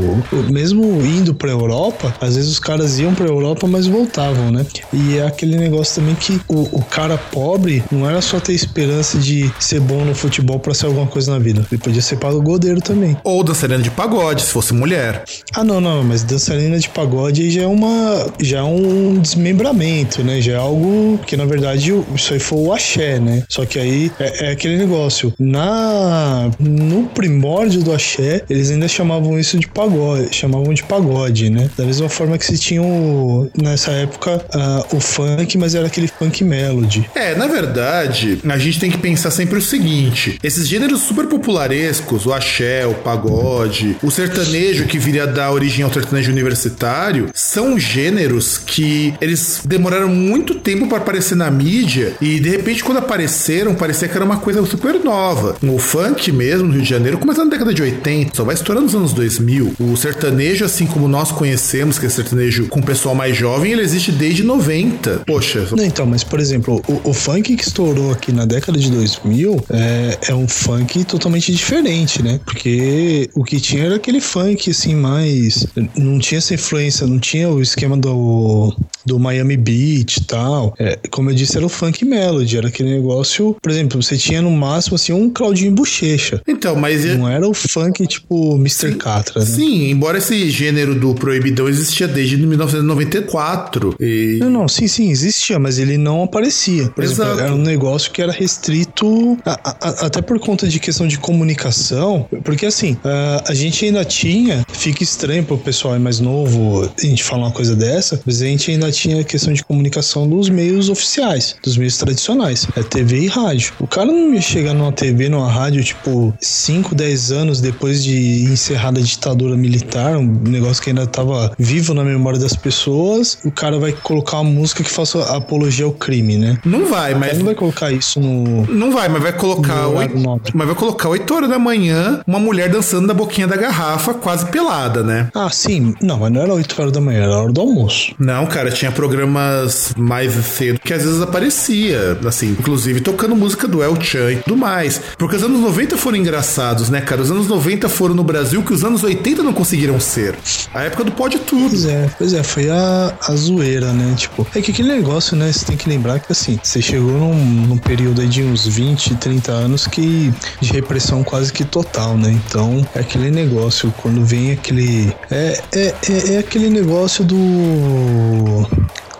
S1: mesmo indo pra Europa, às vezes os caras iam pra Europa, mas voltavam, né? E é aquele negócio também que o, o cara pobre não era só ter esperança de ser bom no futebol pra ser alguma coisa na vida. Ele podia ser pagodeiro também.
S3: Ou dançarina de pagode, se fosse mulher.
S1: Ah, não, não, mas dançarina de pagode já é uma. já é um desmembramento, né? Já é algo que, na verdade, isso aí foi o axé, né? Só que aí é, é aquele negócio. Na. No primórdio do axé, eles ainda chamavam isso de pagode, chamavam de pagode, né? Da mesma forma que se tinha o- nessa época ah, o funk, mas era aquele funk melody.
S3: É, na verdade, a gente tem que pensar sempre o seguinte: esses gêneros super popularescos, o axé, o pagode, o sertanejo que viria dar origem ao sertanejo universitário, são gêneros que eles demoraram muito tempo para aparecer na mídia e de repente quando apareceram, parecia que era uma coisa super nova. O funk mesmo no Rio de Janeiro começou na década de 80, só vai estourando nos anos 2000. O sertanejo, assim como nós conhecemos, que é sertanejo com o pessoal mais jovem, ele existe desde 90. Poxa,
S1: Não, então, mas por exemplo, o, o funk que estourou aqui na década de 2000 é, é um funk totalmente diferente, né? Porque o que tinha era aquele funk assim, mais. Não tinha essa influência, não tinha o esquema do, do Miami Beach e tal. É, como eu disse, era o funk melody, era aquele negócio. Por exemplo, você tinha no máximo assim um Claudinho Bochecha.
S3: Então, mas
S1: Não era o funk tipo Mr. Catra, né?
S3: Sim, embora esse gênero do proibidão existia desde 1994. E...
S1: Não, não, sim, sim, existia, mas ele não aparecia. Por
S3: Exato.
S1: exemplo, era um negócio que era restrito a- a- a- até por conta de questão de comunicação, porque assim, a, a gente ainda tinha, fica estranho pro pessoal mais novo a gente falar uma coisa dessa, mas a gente ainda tinha a questão de comunicação dos meios oficiais, dos meios tradicionais, é TV e rádio. O cara não ia chegar numa TV, numa rádio, tipo, 5, 10 anos depois de encerrada a ditadura militar, um negócio que ainda tava vivo na memória das pessoas, o cara vai colocar uma música que faça apologia ao crime, né?
S3: Não vai,
S1: Ele
S3: mas.
S1: não vai colocar isso no.
S3: Não vai, mas vai colocar oito, mas vai colocar 8 horas da manhã uma mulher dançando na boquinha da garrafa, quase pelada, né?
S1: Ah, sim. Não, mas não era 8 horas da manhã, era hora do almoço.
S3: Não, cara, tinha programas mais cedo que às vezes aparecia, assim, inclusive tocando música do El Chan e tudo mais. Porque os anos 90 foram engraçados, né, cara? Os anos 90 foram no Brasil que os anos 80 não conseguiram ser. A época do pode tudo.
S1: Pois é, pois é, foi a, a zoeira, né? Tipo, é que aquele negócio, né? Você tem que lembrar que assim, você chegou num, num período aí de uns 20, 30 anos que de repressão quase que total, né? Então, é aquele negócio, quando vem aquele. É, é, é, é aquele negócio do.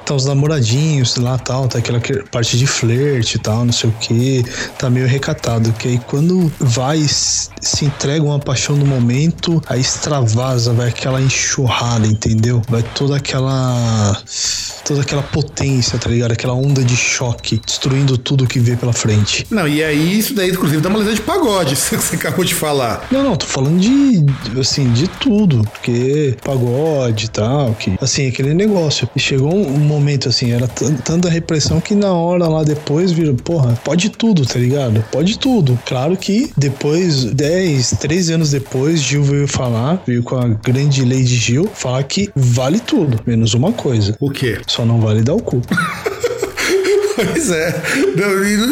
S1: Tá os namoradinhos lá tal, tá aquela que- parte de flerte e tal, não sei o que, tá meio recatado. Que aí quando vai, se entrega uma paixão no momento, aí extravasa, vai aquela enxurrada, entendeu? Vai toda aquela. toda aquela potência, tá ligado? Aquela onda de choque, destruindo tudo que vê pela frente.
S3: Não, e aí isso daí, inclusive, dá uma lesão de pagode, isso que você acabou de falar.
S1: Não, não, tô falando de, assim, de tudo. Porque pagode e tal, que, assim, aquele negócio. E chegou um, um momento, assim, era tan- tanta repressão que na hora lá depois vira, porra, pode tudo, tá ligado? Pode tudo. Claro que depois, 10, 13 anos depois, Gil veio falar, veio com a grande lei de Gil, falar que vale tudo, menos uma coisa.
S3: O quê?
S1: Só não vale dar o cu.
S3: Pois é.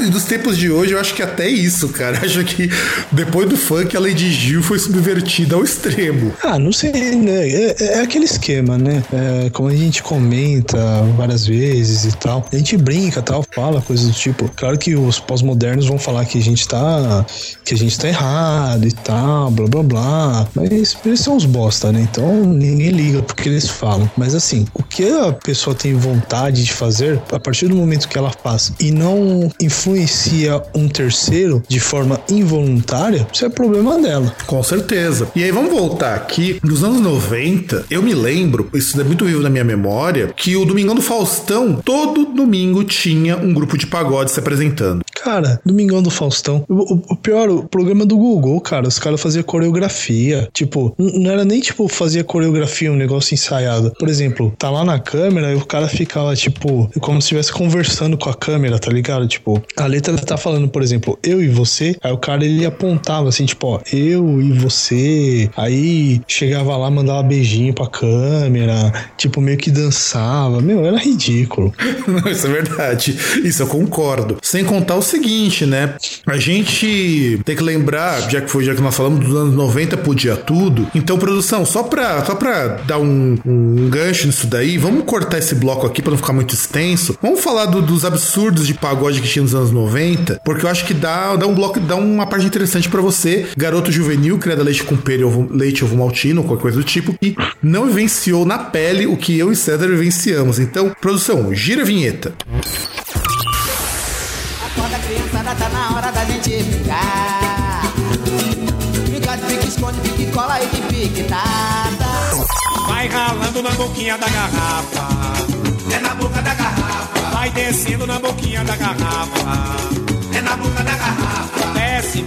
S3: E dos tempos de hoje, eu acho que até isso, cara. Acho que depois do funk, a Lady Gil foi subvertida ao extremo.
S1: Ah, não sei, né? É, é aquele esquema, né? É, como a gente comenta várias vezes e tal. A gente brinca tal, fala coisas do tipo. Claro que os pós-modernos vão falar que a gente tá. que a gente tá errado e tal, blá blá blá. Mas eles são os bosta, né? Então ninguém liga porque eles falam. Mas assim, o que a pessoa tem vontade de fazer, a partir do momento que ela faz e não influencia um terceiro de forma involuntária, isso é problema dela.
S3: Com certeza. E aí vamos voltar aqui. Nos anos 90, eu me lembro, isso é muito vivo na minha memória, que o Domingão do Faustão, todo domingo tinha um grupo de pagode se apresentando.
S1: Cara, Domingão do Faustão. O, o- o pior, o programa do Google, cara, os caras faziam coreografia. Tipo, não era nem tipo fazia coreografia, um negócio ensaiado. Por exemplo, tá lá na câmera e o cara ficava, tipo, como se estivesse conversando com a câmera, tá ligado? Tipo, a letra tá falando, por exemplo, eu e você. Aí o cara ele apontava assim, tipo, ó, eu e você. Aí chegava lá, mandava beijinho pra câmera, tipo, meio que dançava. Meu, era ridículo.
S3: Não, Isso é verdade. Isso eu concordo. Sem contar o seguinte, né? A gente tem que lembrar, já que foi já que nós falamos dos anos 90 podia tudo. Então, produção, só pra, só pra dar um, um gancho nisso daí, vamos cortar esse bloco aqui pra não ficar muito extenso. Vamos falar do- dos absurdos de pagode que tinha nos anos 90, porque eu acho que dá, dá um bloco, dá uma parte interessante pra você, garoto juvenil, criado a leite com pera e ovo, leite ovo maltino, qualquer coisa do tipo, que não vivenciou na pele o que eu e César vivenciamos. Então, produção, gira a vinheta.
S5: Acorda criançada, tá na hora da gente brincar. Brincar de pique, esconde, pique, cola e de pique, tá, tá.
S6: Vai ralando na boquinha da garrafa.
S4: É na boca da garrafa,
S6: Vai descendo na boquinha da garrafa.
S4: é na boca da garrafa.
S6: Desce.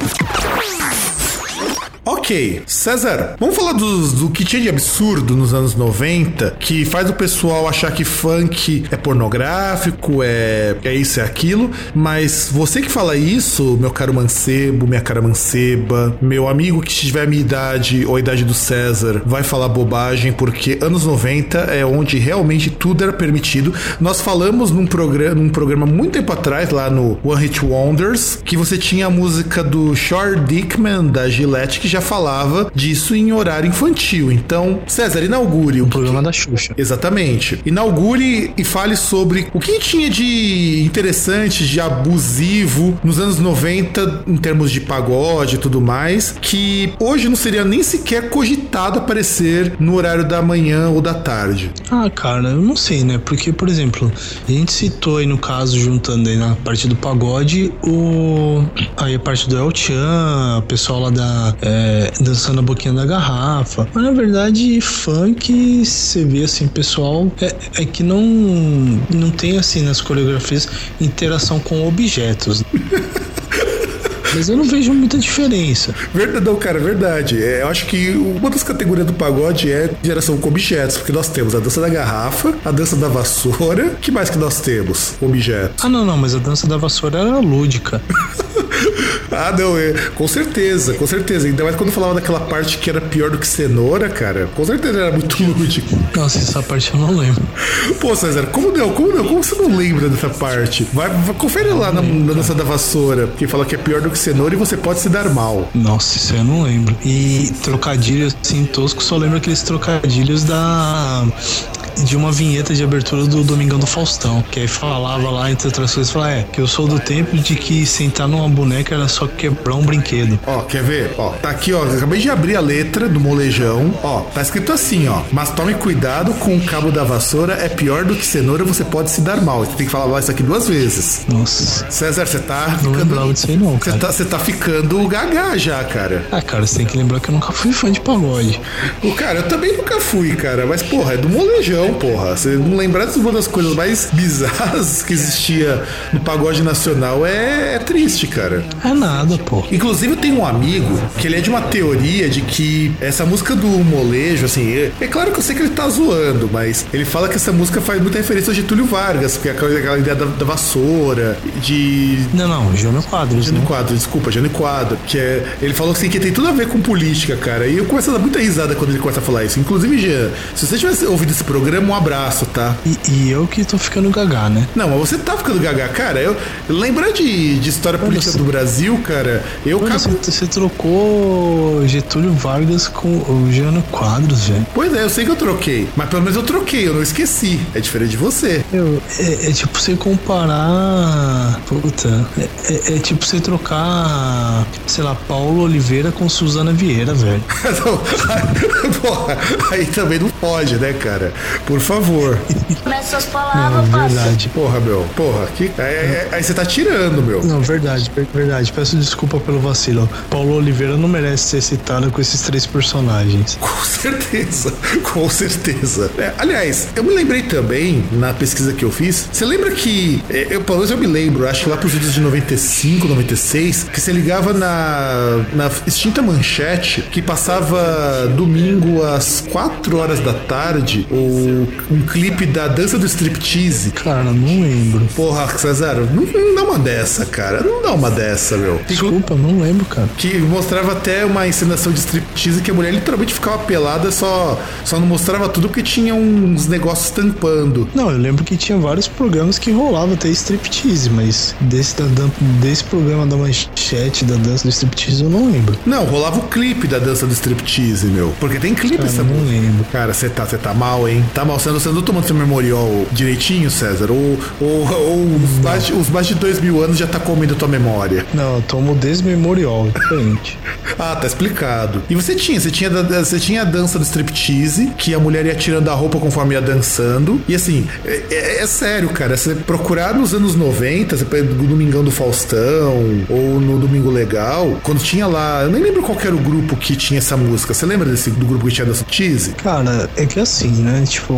S3: Ok, César, vamos falar do que tinha de absurdo nos anos 90 que faz o pessoal achar que funk é pornográfico, é, é isso, é aquilo, mas você que fala isso, meu caro mancebo, minha cara manceba, meu amigo que tiver a minha idade ou a idade do César, vai falar bobagem porque anos 90 é onde realmente tudo era permitido. Nós falamos num programa, num programa muito tempo atrás, lá no One Hit Wonders, que você tinha a música do Shore Dickman, da Gillette, que já falava disso em horário infantil. Então, César, inaugure o que-
S1: Programa da Xuxa.
S3: Exatamente. Inaugure e fale sobre o que tinha de interessante, de abusivo nos anos 90, em termos de pagode e tudo mais, que hoje não seria nem sequer cogitado aparecer no horário da manhã ou da tarde.
S1: Ah, cara, eu não sei, né? Porque, por exemplo, a gente citou aí no caso, juntando aí na parte do pagode, o. Aí a parte do El Chan, o pessoal lá da. é, dançando a boquinha da garrafa. Mas na verdade, funk, você vê assim, pessoal, é, é que não. Não tem assim nas coreografias interação com objetos. Mas eu não vejo muita diferença.
S3: Verdade, não, cara, é verdade. É, eu acho que uma das categorias do pagode é geração com objetos, porque nós temos a dança da garrafa, a dança da vassoura. que mais que nós temos? Objetos.
S1: Ah, não, não, mas a dança da vassoura era lúdica.
S3: Ah, não, é, com certeza, com certeza. Ainda mais quando falava daquela parte que era pior do que cenoura, cara. Com certeza era muito lúdico.
S1: Nossa, essa parte eu não lembro.
S3: Pô, César, como não? Como não? Como você não lembra dessa parte? Vai, vai confere lá na, na dança da vassoura, que fala que é pior do que cenoura e você pode se dar mal.
S1: Nossa, isso eu não lembro. E trocadilhos assim tosco, só lembro aqueles trocadilhos da de uma vinheta de abertura do Domingão do Faustão, que aí falava lá, entre outras coisas, falava, é, que eu sou do tempo de que sentar numa boneca era só quebrar um brinquedo.
S3: Ó, quer ver? Ó, tá aqui, ó. Acabei de abrir a letra do molejão. Ó, tá escrito assim, ó. Mas tome cuidado com o cabo da vassoura, é pior do que cenoura, você pode se dar mal. Você tem que falar isso aqui duas vezes.
S1: Nossa.
S3: César, você tá
S1: Não lembrava disso aí não,
S3: Você
S1: cara.
S3: tá, você tá ficando gaga já, cara.
S1: Ah, cara, você tem que lembrar que eu nunca fui fã de pagode.
S3: O cara, eu também nunca fui, cara. Mas, porra, é do molejão, porra. Você não lembrar de uma das coisas mais bizarras que existia no pagode nacional é, é triste, cara.
S1: É nada, pô.
S3: Inclusive, eu tenho um amigo que ele é de uma teoria de que essa música do molejo, assim, é, é claro que eu sei que ele tá zoando, mas ele fala que essa música faz muita referência ao Getúlio Vargas, porque é aquela, aquela ideia da, da vassoura, de.
S1: Não, não, Jânio Quadros,
S3: Jânio
S1: né?
S3: Quadro, desculpa, Jânio Quadro, que é. Ele falou assim que tem tudo a ver com política, cara. E eu começo a dar muita risada quando ele começa a falar isso. Inclusive, Jean, se você tivesse ouvido esse programa, um abraço, tá?
S1: E, e eu que tô ficando gagá, né?
S3: Não, mas você tá ficando gaga, cara. Eu lembrar de, de história política
S1: você-
S3: do Brasil, cara. Eu acabo-
S1: você, você trocou Getúlio Vargas com o Jânio Quadros, velho.
S3: Pois é, eu sei que eu troquei, mas pelo menos eu troquei, eu não esqueci. É diferente de você.
S1: Meu, é, é tipo você comparar. Puta. É, é- é tipo você trocar, sei lá, Paulo Oliveira com Suzana Vieira, velho.
S3: Não, aí- Porra, aí também não pode, né, cara? Por favor.
S7: Começa suas
S1: Não,
S7: palavras, parça.
S1: verdade.
S3: Porra, meu. Porra, que, aí, aí- aí você tá tirando, meu.
S1: Não, verdade, ver- verdade. Peço desculpa pelo vacilo. Paulo Oliveira não merece ser citado com esses três personagens.
S3: Com certeza, com certeza. É, aliás, eu me lembrei também, na pesquisa que eu fiz, você lembra que, é, eu, pelo menos eu me lembro, acho que lá pros vídeos de 95, 96, que você ligava na, na extinta manchete, que passava domingo às 4 horas da tarde, o, um clipe da dança do striptease.
S1: Cara, não lembro.
S3: Porra, César, não, não dá uma dessa, cara. Não dá uma dessa, meu.
S1: Desculpa, não lembro, cara.
S3: Que mostrava até uma encenação de striptease que a mulher literalmente ficava pelada, só, só não mostrava tudo porque tinha uns negócios tampando.
S1: Não, eu lembro que tinha vários programas que rolava até striptease, mas desse, da, desse programa da manchete da dança do striptease eu não lembro.
S3: Não, rolava o clipe da dança do striptease, meu. Porque tem clipe
S1: Cara,
S3: essa
S1: eu não
S3: música.
S1: lembro.
S3: Cara, você tá, tá mal, hein? Tá mal. Você não, você não tomando seu memorial direitinho, César? Ou, ou, ou os, mais, de- os mais de dois mil anos já tá comendo tua memória?
S1: Não, eu tomo desmemorial, diferente.
S3: Ah, tá explicado. E você tinha, você tinha, você tinha a dança do striptease, que a mulher ia tirando a roupa conforme ia dançando. E assim, é, é- é sério, cara. Você procurar nos anos 90, você pega no Domingão do Faustão, ou no Domingo Legal, quando tinha lá, eu nem lembro qual era o grupo que tinha essa música. Você lembra desse do grupo que tinha dança do tease?
S1: Cara, é que assim, né? Tipo,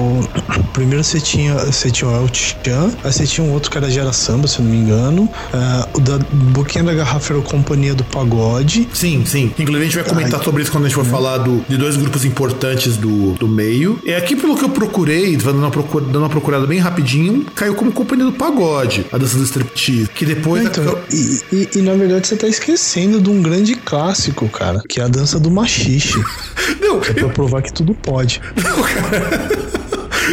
S1: primeiro você tinha, você tinha o El Chan, aí você tinha um outro que era Gera Samba, se eu não me engano. Ah, o da Boquinha da Garrafa era o Companhia do Pagode.
S3: Sim, sim. Inclusive a gente vai comentar sobre isso quando a gente for falar do, de dois grupos importantes do, do meio. É aqui pelo que eu procurei, dando uma, procura, dando uma procurada bem rapidinho, caiu como companhia do pagode, a dança do striptease. Que depois.
S1: Então, e, e- e, na verdade você tá esquecendo de um grande clássico, cara, que é a dança do machixe.
S3: Não,
S1: Pra
S3: eu,
S1: provar que tudo pode.
S3: não, cara.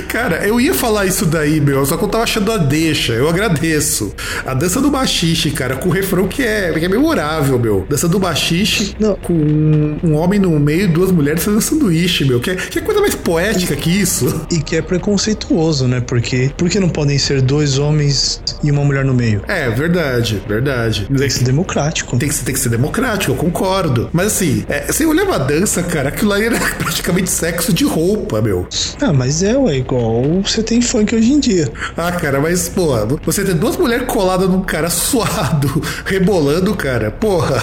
S3: Cara, eu ia falar isso daí, meu, só que eu tava achando a deixa. Eu agradeço. A dança do machixe, cara, com o refrão que é, que é memorável, meu. Dança do machixe
S1: Não.
S3: com um, um homem no meio e duas mulheres fazendo sanduíche, meu. Que, é- que é coisa mais poética que isso.
S1: E que é preconceituoso, né? Porque por que não podem ser dois homens e uma mulher no meio?
S3: É, verdade, verdade.
S1: Tem que ser democrático.
S3: Tem que, ser- tem que ser democrático, eu concordo. Mas assim, é, você olhava a dança, cara, aquilo lá era praticamente sexo de roupa, meu.
S1: Ah, mas é, ué, igual você tem funk hoje em dia.
S3: Ah, cara, mas, porra, você tem duas mulheres coladas num cara suado, rebolando, cara, porra.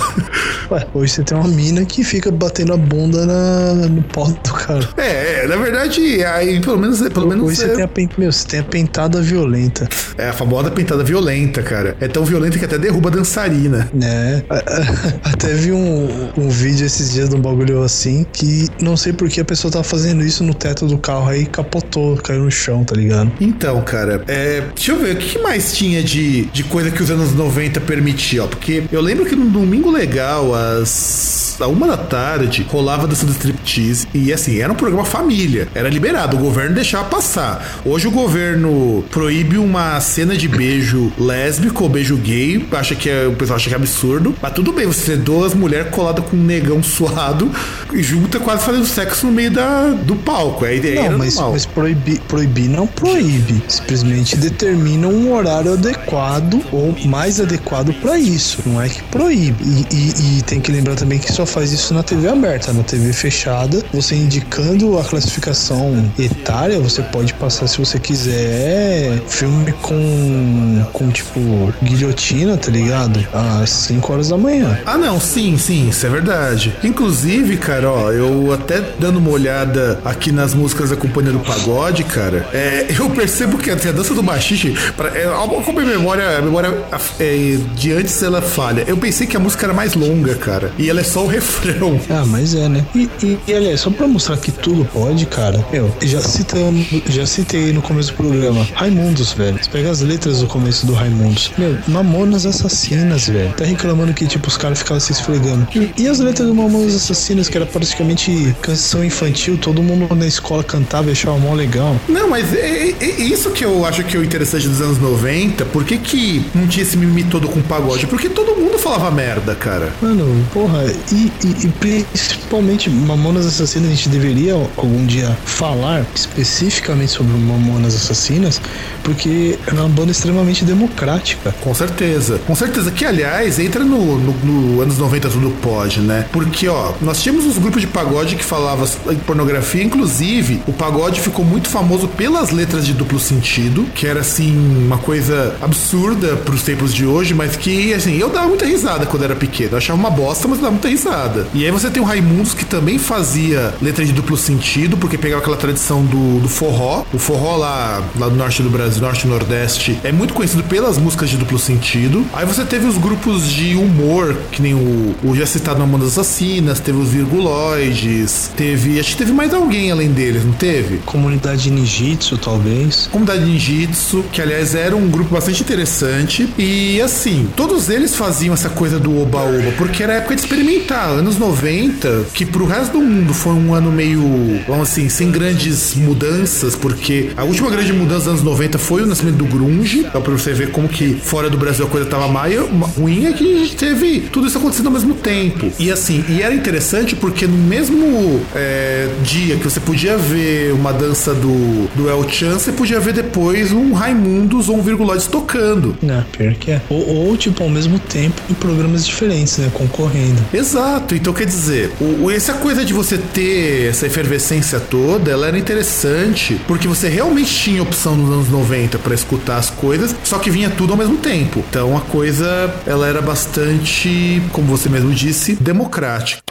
S1: Ué, hoje você tem uma mina que fica batendo a bunda na, no pau do cara.
S3: É, é, na verdade, aí pelo menos, pelo menos
S1: Hoje
S3: é,
S1: você tem a, meu, você tem a pentada violenta.
S3: é a famosa pintada violenta, cara. É tão violenta que até derruba a dançarina.
S1: né? Até vi um, um vídeo esses dias de um bagulho assim que não sei por que a pessoa tava fazendo isso no teto do carro aí capotou, caiu no chão, tá ligado?
S3: Então, cara, é, deixa eu ver, o que mais tinha de, de coisa que os anos 90 permitiam? Ó, Porque eu lembro que no Domingo Legal, às a uma da tarde, rolava dança do striptease. E assim, era um programa família. Era liberado, o governo deixava passar. Hoje o governo proíbe uma cena de beijo lésbico ou beijo gay. Acha que é, o pessoal acha que é absurdo. Mas tudo bem, você ter duas mulheres coladas com um negão suado e junta quase fazendo sexo no meio da, do palco. Aí
S1: Não,
S3: era
S1: mas,
S3: normal.
S1: Proibir, proibir não proíbe. Simplesmente determina um horário adequado ou mais adequado pra isso. Não é que proíbe. E, e- e tem que lembrar também que só faz isso na TV aberta. Na TV fechada, você indicando a classificação etária, você pode passar, se você quiser, filme com, com tipo, guilhotina, tá ligado? Às 5 horas da manhã.
S3: Ah, não, sim, sim, isso é verdade. Inclusive, cara, ó, eu até dando uma olhada aqui nas músicas da Companhia do Pagode, cara, é, eu percebo que a dança do machixe, pra, é, como a memória, a memória é, de antes ela falha, eu pensei que a música era mais longa, cara, e ela é só o refrão.
S1: Ah, mas é, né? E, e, e, aliás, só pra mostrar que tudo pode, cara, eu já citamos, já citei no começo do programa, Raimundos, velho. Você pega as letras do começo do Raimundos. Meu, Mamonas Assassinas, velho. Tá reclamando que, tipo, os caras ficavam se esfregando. E, e as letras do Mamonas Assassinas, que era praticamente canção infantil, todo mundo na escola cantava e achava mó legal.
S3: Não, mas é, é- é isso que eu acho que é o interessante dos anos 90. Por que, que não tinha esse mimimi todo com pagode? Porque todo mundo falava merda, cara.
S1: Mano, porra, e, e- e principalmente Mamonas Assassinas, a gente deveria algum dia falar especificamente sobre Mamonas Assassinas, porque era uma banda extremamente democrática.
S3: Com certeza. Com certeza. Que, aliás, entra no, no, no anos 90 tudo pode, né? Porque, ó, nós tínhamos uns grupos de pagode que falavam pornografia. Inclusive, o pagode ficou muito famoso pelas letras de duplo sentido, que era, assim, uma coisa absurda pros tempos de hoje, mas que, assim, eu dava muita risada quando era pequeno. Eu achava uma bosta, mas dava muita risada. E aí você tem o Raimundos, que também fazia letra de duplo sentido, porque pegava aquela tradição do, do forró. O forró lá, lá do norte do Brasil, norte e nordeste, é muito conhecido pelas músicas de duplo sentido. Aí você teve os grupos de humor, que nem o, o já citado Mamonas Assassinas, teve os Virguloides, teve. Acho que teve mais alguém além deles, não teve?
S1: Comunidade Ninjitsu, talvez.
S3: Comunidade Ninjitsu, que aliás era um grupo bastante interessante. E assim, todos eles faziam essa coisa do oba-oba, porque era época de experimentar. Anos 90, que pro resto do mundo foi um ano meio, vamos assim, sem grandes mudanças, porque a última grande mudança dos anos 90 foi o nascimento do Grunge. Então, pra você ver como que fora do Brasil a coisa tava mais ruim, é que a gente teve tudo isso acontecendo ao mesmo tempo. E assim, e era interessante porque no mesmo é, dia que você podia ver uma dança do, do El Chan, você podia ver depois um Raimundos ou um Virguloides tocando.
S1: Né, pior que é. Ou, ou, tipo, ao mesmo tempo, em programas diferentes, né? Concorrendo.
S3: Exato, então quer dizer, o, essa coisa de você ter essa efervescência toda, ela era interessante porque você realmente tinha opção nos anos 90 pra escutar as coisas, só que vinha tudo ao mesmo tempo. Então a coisa, ela era bastante, como você mesmo disse, democrática.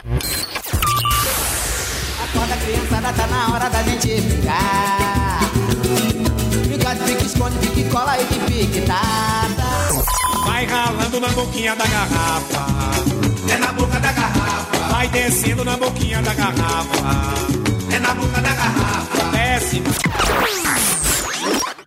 S5: Tá na hora da gente. Brincar de pique, esconde, pique, cola e de pique, tá, tá.
S6: Vai ralando na boquinha da garrafa. É na boca da garrafa. Vai descendo na boquinha da garrafa. É na boca da garrafa. Desce.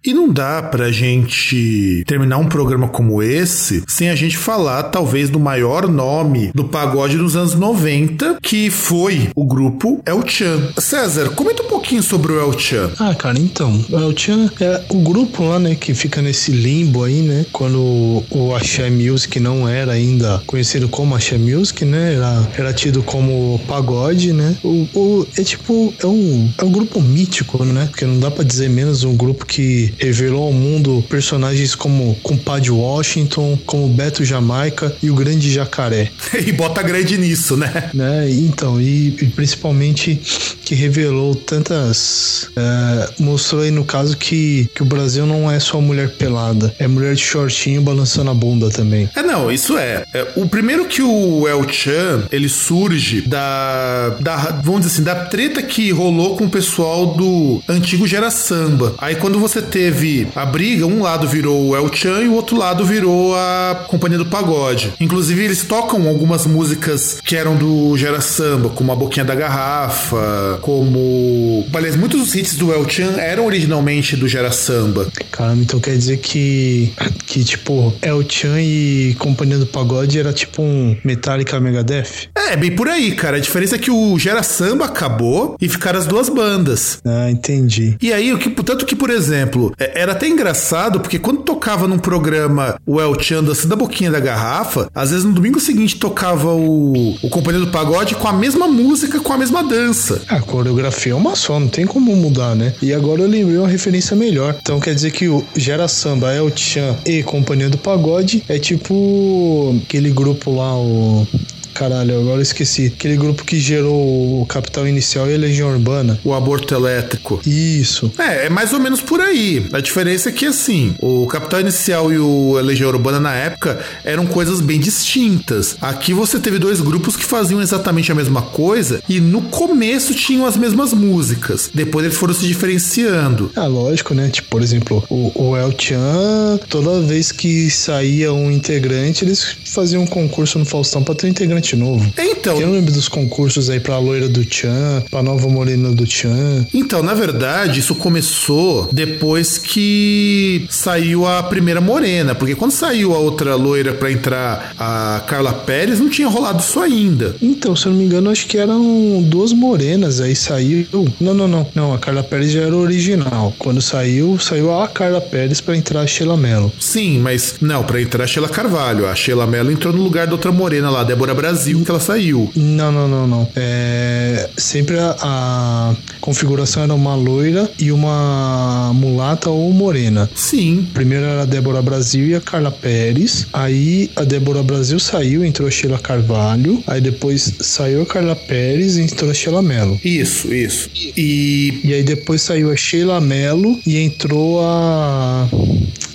S3: E não dá pra gente terminar um programa como esse sem a gente falar, talvez, do maior nome do pagode dos anos 90, que foi o grupo El Chan. César, comenta um pouquinho sobre o El Chan.
S1: Ah, cara, então, eu tinha é, o grupo lá, né, que fica nesse limbo aí, né, quando o, o Axé Music não era ainda conhecido como Axé Music, né, era, era tido como pagode, né, o, o- é tipo, é um, é um grupo mítico, né, porque não dá pra dizer menos um grupo que revelou ao mundo personagens como Compadre Washington, como Beto Jamaica e o Grande Jacaré
S3: e bota grande nisso, né?
S1: né? Então, e, e principalmente que revelou tantas. é, mostrou aí no caso que, que o Brasil não é só mulher pelada, é mulher de shortinho balançando a bunda também.
S3: É, não, isso é. É, O primeiro que o El Chan, ele surge da, da, vamos dizer assim, da treta que rolou com o pessoal do antigo Gera Samba. Aí quando você teve teve a briga, um lado virou o El Chan e o outro lado virou a Companhia do Pagode. Inclusive, eles tocam algumas músicas que eram do Gera Samba, como A Boquinha da Garrafa, como. Aliás, muitos dos hits do El Chan eram originalmente do Gera Samba.
S1: Caramba, então quer dizer que, que tipo, El Chan e Companhia do Pagode era tipo um Metallica Megadeth?
S3: É, bem por aí, cara. A diferença é que o Gera Samba acabou e ficaram as duas bandas.
S1: Ah, entendi.
S3: E aí, o que, tanto que, por exemplo, é- era até engraçado, porque quando tocava num programa o El Chan assim da boquinha da garrafa, às vezes no domingo seguinte tocava o, o Companhia do Pagode com a mesma música, com a mesma dança.
S1: A coreografia é uma só, não tem como mudar, né? E agora eu lembrei uma referência melhor. Então quer dizer que o Gera Samba, El Chan e Companhia do Pagode é tipo aquele grupo lá, o. Caralho, agora eu esqueci. Aquele grupo que gerou o Capital Inicial e a Legião Urbana.
S3: O aborto elétrico.
S1: Isso.
S3: É, é mais ou menos por aí. A diferença é que, assim, o Capital Inicial e o a Legião Urbana na época eram coisas bem distintas. Aqui você teve dois grupos que faziam exatamente a mesma coisa e no começo tinham as mesmas músicas. Depois eles foram se diferenciando.
S1: Ah, lógico, né? Tipo, por exemplo, o, o El Chan, toda vez que saía um integrante, eles faziam um concurso no Faustão pra ter um integrante novo.
S3: Então,
S1: Eu não lembro dos concursos aí pra loira do Chan, pra nova morena do Chan.
S3: Então, na verdade, isso começou depois que saiu a primeira morena, porque quando saiu a outra loira pra entrar a Carla Pérez, não tinha rolado isso ainda.
S1: Então, se eu não me engano, acho que eram duas morenas aí saiu. Não, não, não. Não, a Carla Pérez já era original. Quando saiu, saiu a Carla Pérez pra entrar a Sheila Mello.
S3: Sim, mas não, pra entrar a Sheila Carvalho. A Sheila Mello entrou no lugar da outra morena lá, Débora Brasil, que ela saiu.
S1: Não, não, não, não. É, sempre a, a configuração era uma loira e uma mulata ou morena.
S3: Sim.
S1: Primeiro era a Débora Brasil e a Carla Pérez. Aí a Débora Brasil saiu, entrou a Sheila Carvalho. Aí depois saiu a Carla Pérez e entrou a Sheila Mello.
S3: Isso, isso. E
S1: E aí depois saiu a Sheila Mello e entrou a.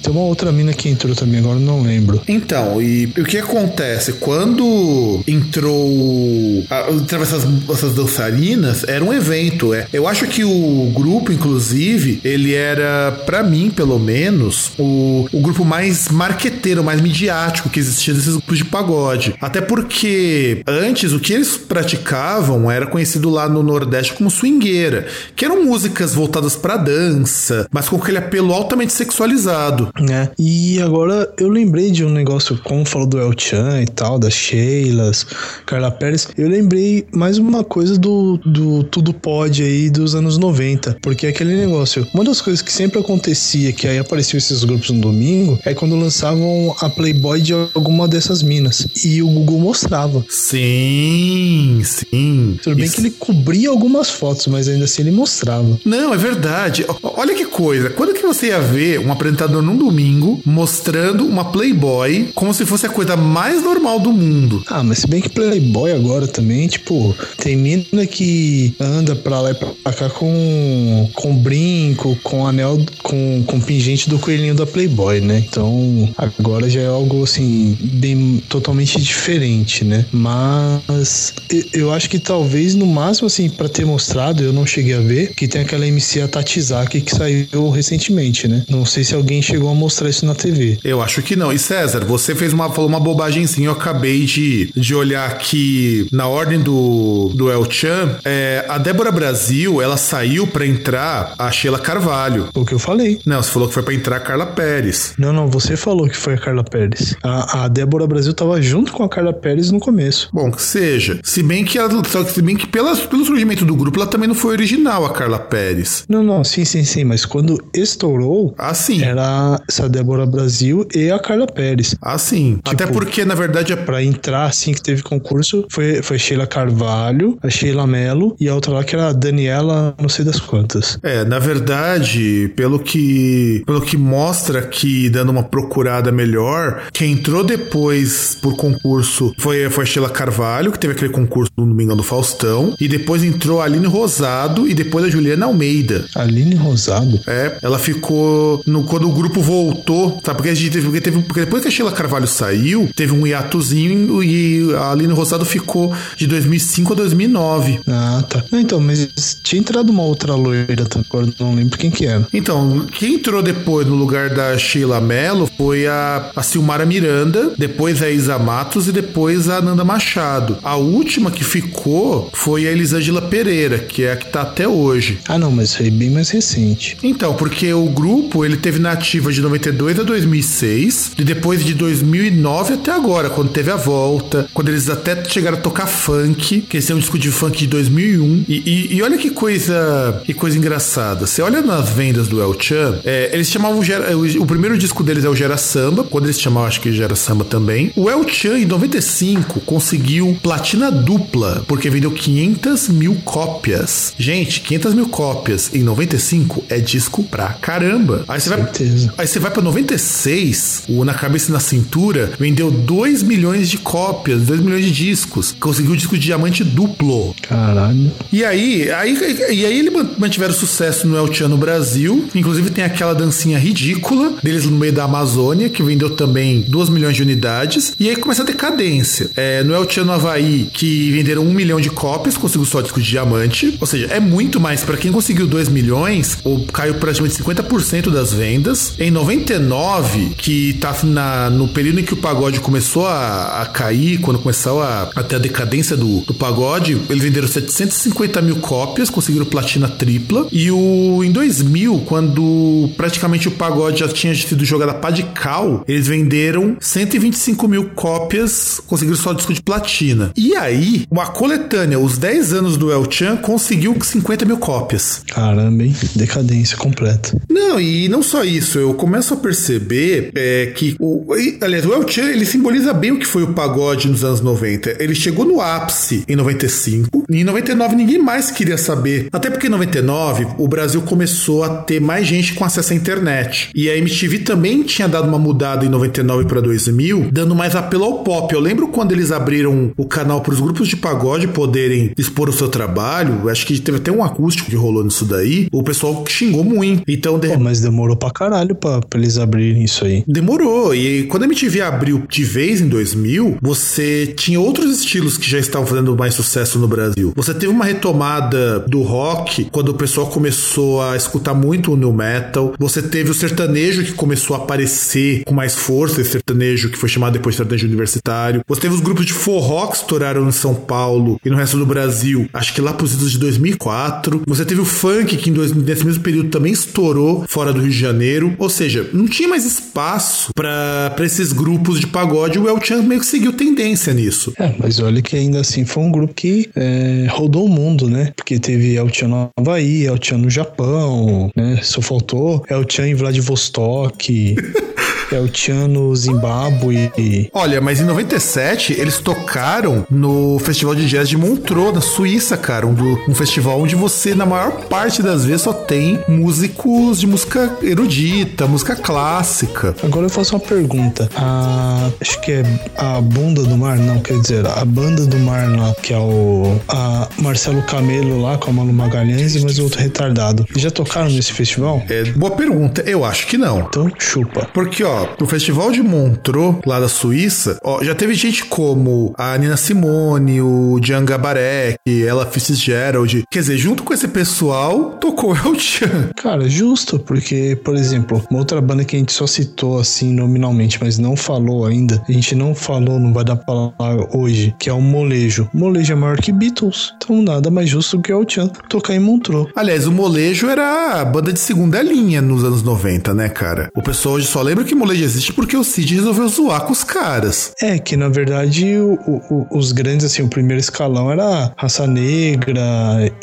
S1: Tem uma outra mina que entrou também, agora não lembro.
S3: Então, e o que acontece? Quando entrou. a- Entraram essas, essas dançarinas, era um evento. É. Eu acho que o grupo, inclusive, ele era, pra mim, pelo menos, o, o grupo mais marqueteiro, mais midiático que existia desses grupos de pagode. Até porque antes o que eles praticavam era conhecido lá no Nordeste como swingueira, que eram músicas voltadas pra dança, mas com aquele apelo altamente sexualizado.
S1: Né? E agora eu lembrei de um negócio, como falou do El Chan e tal, das Sheilas, Carla Pérez. Eu lembrei mais uma coisa do, do Tudo Pode aí dos anos 90. Porque é aquele negócio, uma das coisas que sempre acontecia, que aí apareciam esses grupos no domingo, é quando lançavam a Playboy de alguma dessas minas. E o Google mostrava.
S3: Sim, sim.
S1: Tudo bem
S3: Isso-
S1: que ele cobria algumas fotos, mas ainda assim ele mostrava.
S3: Não, é verdade. Olha que coisa. Quando que você ia ver um apresentador num domingo mostrando uma Playboy como se fosse a coisa mais normal do mundo?
S1: Ah, mas se bem que Playboy agora também, tipo, tem mina que anda pra lá e pra cá com, com brinco, com anel, com, com pingente do coelhinho da Playboy, né? Então agora já é algo assim, bem totalmente diferente, né? Mas eu- acho que talvez no máximo, assim, pra ter mostrado, eu não cheguei a ver, que tem aquela MC Tatizaki que saiu recentemente, né? Não sei se alguém chegou a mostrar isso na TV.
S3: Eu acho que não. E César, você fez uma, falou uma bobagem sim. Eu acabei de, de olhar aqui na ordem do, do El Chan. É, a Débora Brasil, ela saiu pra entrar a Sheila Carvalho.
S1: O que eu falei.
S3: Não, você falou que foi pra entrar a Carla Pérez.
S1: Não, não, você falou que foi a Carla Pérez. A, a Débora Brasil tava junto com a Carla Pérez no começo.
S3: Bom, que seja. Se bem que ela, se bem que pelo surgimento do grupo, ela também não foi original, a Carla Pérez.
S1: Não, não, sim, sim, sim, mas quando estourou,
S3: Assim.
S1: era essa Débora Brasil e a Carla Pérez.
S3: Assim. Até porque, na verdade, a
S1: Pra entrar, assim, que teve concurso, foi, foi Sheila Carvalho, a Sheila Mello e a outra lá que era a Daniela, não sei das quantas.
S3: É, na verdade, pelo que pelo que mostra aqui, dando uma procurada melhor, quem entrou depois por concurso foi, foi a Sheila Carvalho, que teve aquele concurso no Domingão do Faustão, e depois entrou a Aline Rosado e depois a Juliana Almeida.
S1: Aline Rosado.
S3: É, ela ficou no quando o grupo voltou, sabe? Porque, a gente teve, porque, teve, porque depois que a Sheila Carvalho saiu, teve um hiatozinho e a Aline Rosado ficou de 2005 a 2009.
S1: Ah, tá. Então, mas tinha entrado uma outra loira, tá? agora não lembro quem que era.
S3: Então, quem entrou depois no lugar da Sheila Mello foi a, a Silmara Miranda, depois a Isa Matos e depois a Nanda Machado. A última que ficou foi a Elisângela Pereira, que é a que tá até hoje.
S1: Ah, não, mas foi bem mais recente.
S3: Então, porque o grupo ele teve na ativa de 92 a 2006 e depois de 2009 até agora, quando teve a volta, quando eles até chegaram a tocar funk, que esse é um disco de funk de 2001. E, e- e olha que coisa, que coisa engraçada. Você olha nas vendas do El Chan, é, eles chamavam o, o primeiro disco deles é o Gera Samba, quando eles chamavam acho que Gera Samba também. O El Chan em 95 conseguiu platina dupla porque vendeu 500 mil cópias. Gente, 500 mil cópias em 95 é disco pra caramba. Aí você vai
S1: Certeza.
S3: Aí você vai pra 96, o Na Cabeça e na Cintura vendeu 2 milhões de cópias, 2 milhões de discos. Conseguiu o disco de diamante duplo.
S1: Caralho.
S3: E aí, aí, e aí ele man- mantiveram sucesso no El Chan no Brasil. Inclusive tem aquela dancinha ridícula deles no meio da Amazônia, que vendeu também 2 milhões de unidades. E aí começa a decadência. É, no El Chan no Havaí, que venderam 1 milhão de cópias, conseguiu só disco de diamante. Ou seja, é muito mais. Pra quem conseguiu 2 milhões, ou caiu praticamente 50% das vendas. Em 99, que tá na, no período em que o pagode começou a, a cair, quando começou a, a ter a decadência do, do pagode, eles venderam 750 mil cópias, conseguiram platina tripla. E o em 2000, quando praticamente o pagode já tinha sido jogado a pá de cal, eles venderam 125 mil cópias, conseguiram só disco de platina. E aí, uma coletânea, os 10 anos do El Chan, conseguiu 50 mil cópias.
S1: Caramba, hein? Decadência completa.
S3: Não, e não só isso, eu começo a perceber é, que o, aliás, o El Chan, ele simboliza bem o que foi o pagode nos anos 90. Ele chegou no ápice em 95, e em 99 ninguém mais queria saber. Até porque em 99 o Brasil começou a ter mais gente com acesso à internet. E a MTV também tinha dado uma mudada em 99 para 2000, dando mais apelo ao pop. Eu lembro quando eles abriram o canal para os grupos de pagode poderem expor o seu trabalho, acho que teve até um acústico que rolou nisso daí, o pessoal xingou muito. Então, de
S1: Pô, mas demorou pra caralho pra, pra eles abrirem isso aí.
S3: Demorou. E quando a MTV abriu de vez em 2000, você tinha outros estilos que já estavam fazendo mais sucesso no Brasil. Você teve uma retomada do rock quando o pessoal começou a escutar muito o new metal. Você teve o sertanejo que começou a aparecer com mais força, esse sertanejo que foi chamado depois de sertanejo universitário. Você teve os grupos de forró que estouraram em São Paulo e no resto do Brasil, acho que lá pros idos de 2004. Você teve o funk que em dois- nesse mesmo período também estourou fora do Rio de Janeiro. Ou seja, não tinha mais espaço pra esses grupos de pagode. O El Chan meio que seguiu tendência nisso.
S1: É, mas olha que ainda assim foi um grupo que é, rodou o mundo, né? Porque teve El Chan no Havaí, El Chan no Japão, né? Só faltou El Chan em Vladivostok, El Chan no Zimbábue.
S3: Olha, mas em 97 eles tocaram no Festival de Jazz de Montreux, na Suíça, cara. Um, do- um festival onde você, na maior parte das vezes, só tem músicos de música erudita, música clássica.
S1: Agora eu faço uma pergunta. A, acho que é a Bunda do Mar, não, quer dizer, a Banda do Mar lá, que é o a Marcelo Camelo lá com a Manu Magalhães e mais outro retardado. Já tocaram nesse festival?
S3: É, boa pergunta. Eu acho que não.
S1: Então, chupa.
S3: Porque, ó, o Festival de Montreux, lá da Suíça, ó, já teve gente como a Nina Simone, o Django Gabarek, ela Fitzgerald. Quer dizer, junto com esse pessoal, tocou El Chan.
S1: Cara, justo, porque, por exemplo, outra banda que a gente só citou assim nominalmente, mas não falou ainda, a gente não falou, não vai dar pra falar hoje, que é o Molejo. Molejo é maior que Beatles, então nada mais justo que o Chan tocar em Montreux.
S3: Aliás, o molejo era a banda de segunda linha nos anos 90, né, cara? O pessoal hoje só lembra que molejo existe porque o Cid resolveu zoar com os caras.
S1: É, que na verdade o- o- os grandes, assim, o primeiro escalão era Raça Negra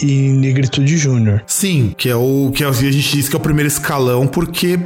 S1: e Negritude Júnior.
S3: Sim, que é o que a gente diz que é o primeiro escalão, porque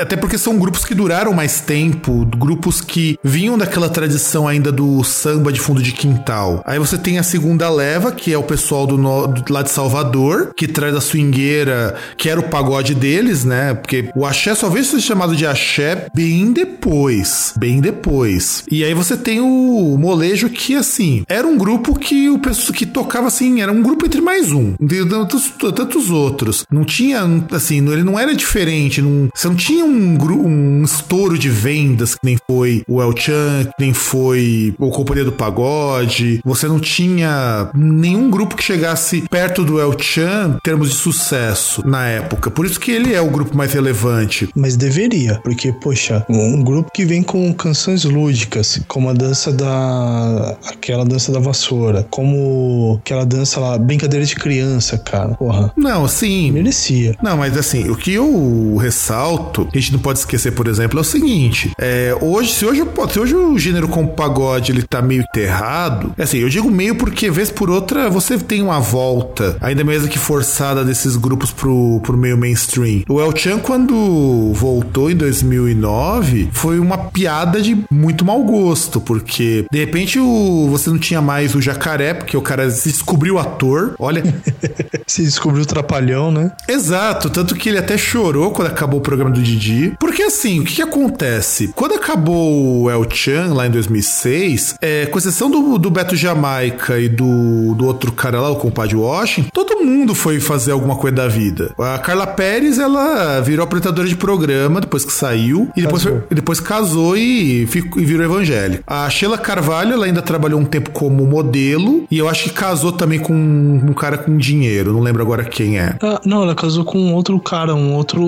S3: até porque são grupos que duraram mais tempo, grupos que vinham daquela tradição ainda do samba de fundo de quintal. Aí você tem a segunda leva, que é o pessoal do, no, do lá de Salvador, que traz a swingueira, que era o pagode deles, né? Porque o axé só veio ser chamado de axé bem depois. Bem depois. E aí você tem o molejo que, assim, era um grupo que o pessoal que tocava assim, era um grupo entre mais um. De tantos, tantos outros. Não tinha, assim, ele não era diferente. Não, você não tinha um, um estouro de vendas que nem foi o El Chan, que nem foi o Companhia do Pagode. Você não tinha nenhum grupo que chegasse perto do El Chan em termos de sucesso na época. Por isso que ele é o grupo mais relevante.
S1: Mas deveria, porque, poxa, um grupo que vem com canções lúdicas, como a dança da. aquela dança da vassoura, como aquela dança lá, brincadeira de criança, cara. Porra,
S3: Não, assim,
S1: merecia.
S3: Não, mas assim, o que eu ressalto, que a gente não pode esquecer, por exemplo, é o seguinte: é, hoje, se hoje, se hoje o gênero como pagode ele tá meio enterrado, é assim, eu digo meio porque vez por outra você tem uma volta, ainda mesmo que forçada desses grupos pro, pro meio mainstream. O El Chan, quando voltou em 2009, foi uma piada de muito mau gosto, porque de repente o, você não tinha mais o jacaré, porque o cara se descobriu ator. Olha,
S1: Se descobriu o trapalhão, né?
S3: Exato, tanto que ele até chorou quando acabou o programa do Didi. Porque assim, o que, que acontece? Quando acabou o El Chan lá em 2006, é, com exceção do, do Beto Jamaica e do, do outro cara lá, o compadre Washington, todo mundo foi fazer alguma coisa da vida. A Carla Pérez, ela virou apresentadora de programa depois que saiu, e depois,
S1: Casou.
S3: e depois casou e, ficou, e virou evangélico. A Sheila Carvalho, ela ainda trabalhou um tempo como modelo, e eu acho que casou também com um cara com dinheiro, não lembro agora quem é.
S1: Ah, não, ela casou com um outro cara, um outro.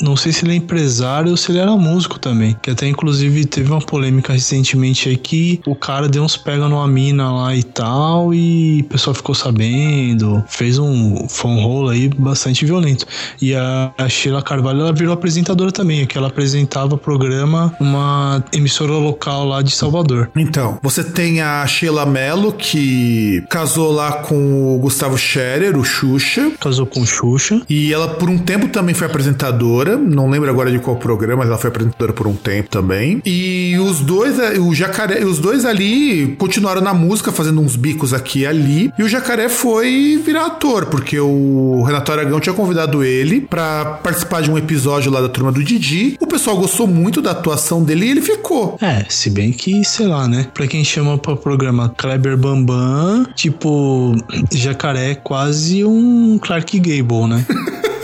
S1: Não sei se ele é empresário ou se ele era músico também. Que até inclusive teve uma polêmica recentemente aí que o cara deu uns pega numa mina lá e tal, e o pessoal ficou sabendo. Fez um. Foi um rolo aí bastante violento. E a, a Sheila Carvalho ela virou apresentadora também, que ela apresentava programa uma emissora local lá de Salvador.
S3: Então, você tem a Sheila Mello, que casou lá com o Gustavo Scherer, o Xuxa.
S1: Casou com Xuxa.
S3: E ela, por um tempo, também foi apresentadora. Não lembro agora de qual programa, mas ela foi apresentadora por um tempo também. E os dois, eh, o Jacaré, os dois ali continuaram na música, fazendo uns bicos aqui e ali. E o Jacaré foi virar ator, porque o Renato Aragão tinha convidado ele pra participar de um episódio lá da turma do Didi. O pessoal gostou muito da atuação dele e ele ficou.
S1: É, se bem que, sei lá, né? Pra quem chama pra programa Kleber Bambam, tipo, Jacaré é quase um Clark Gable, né?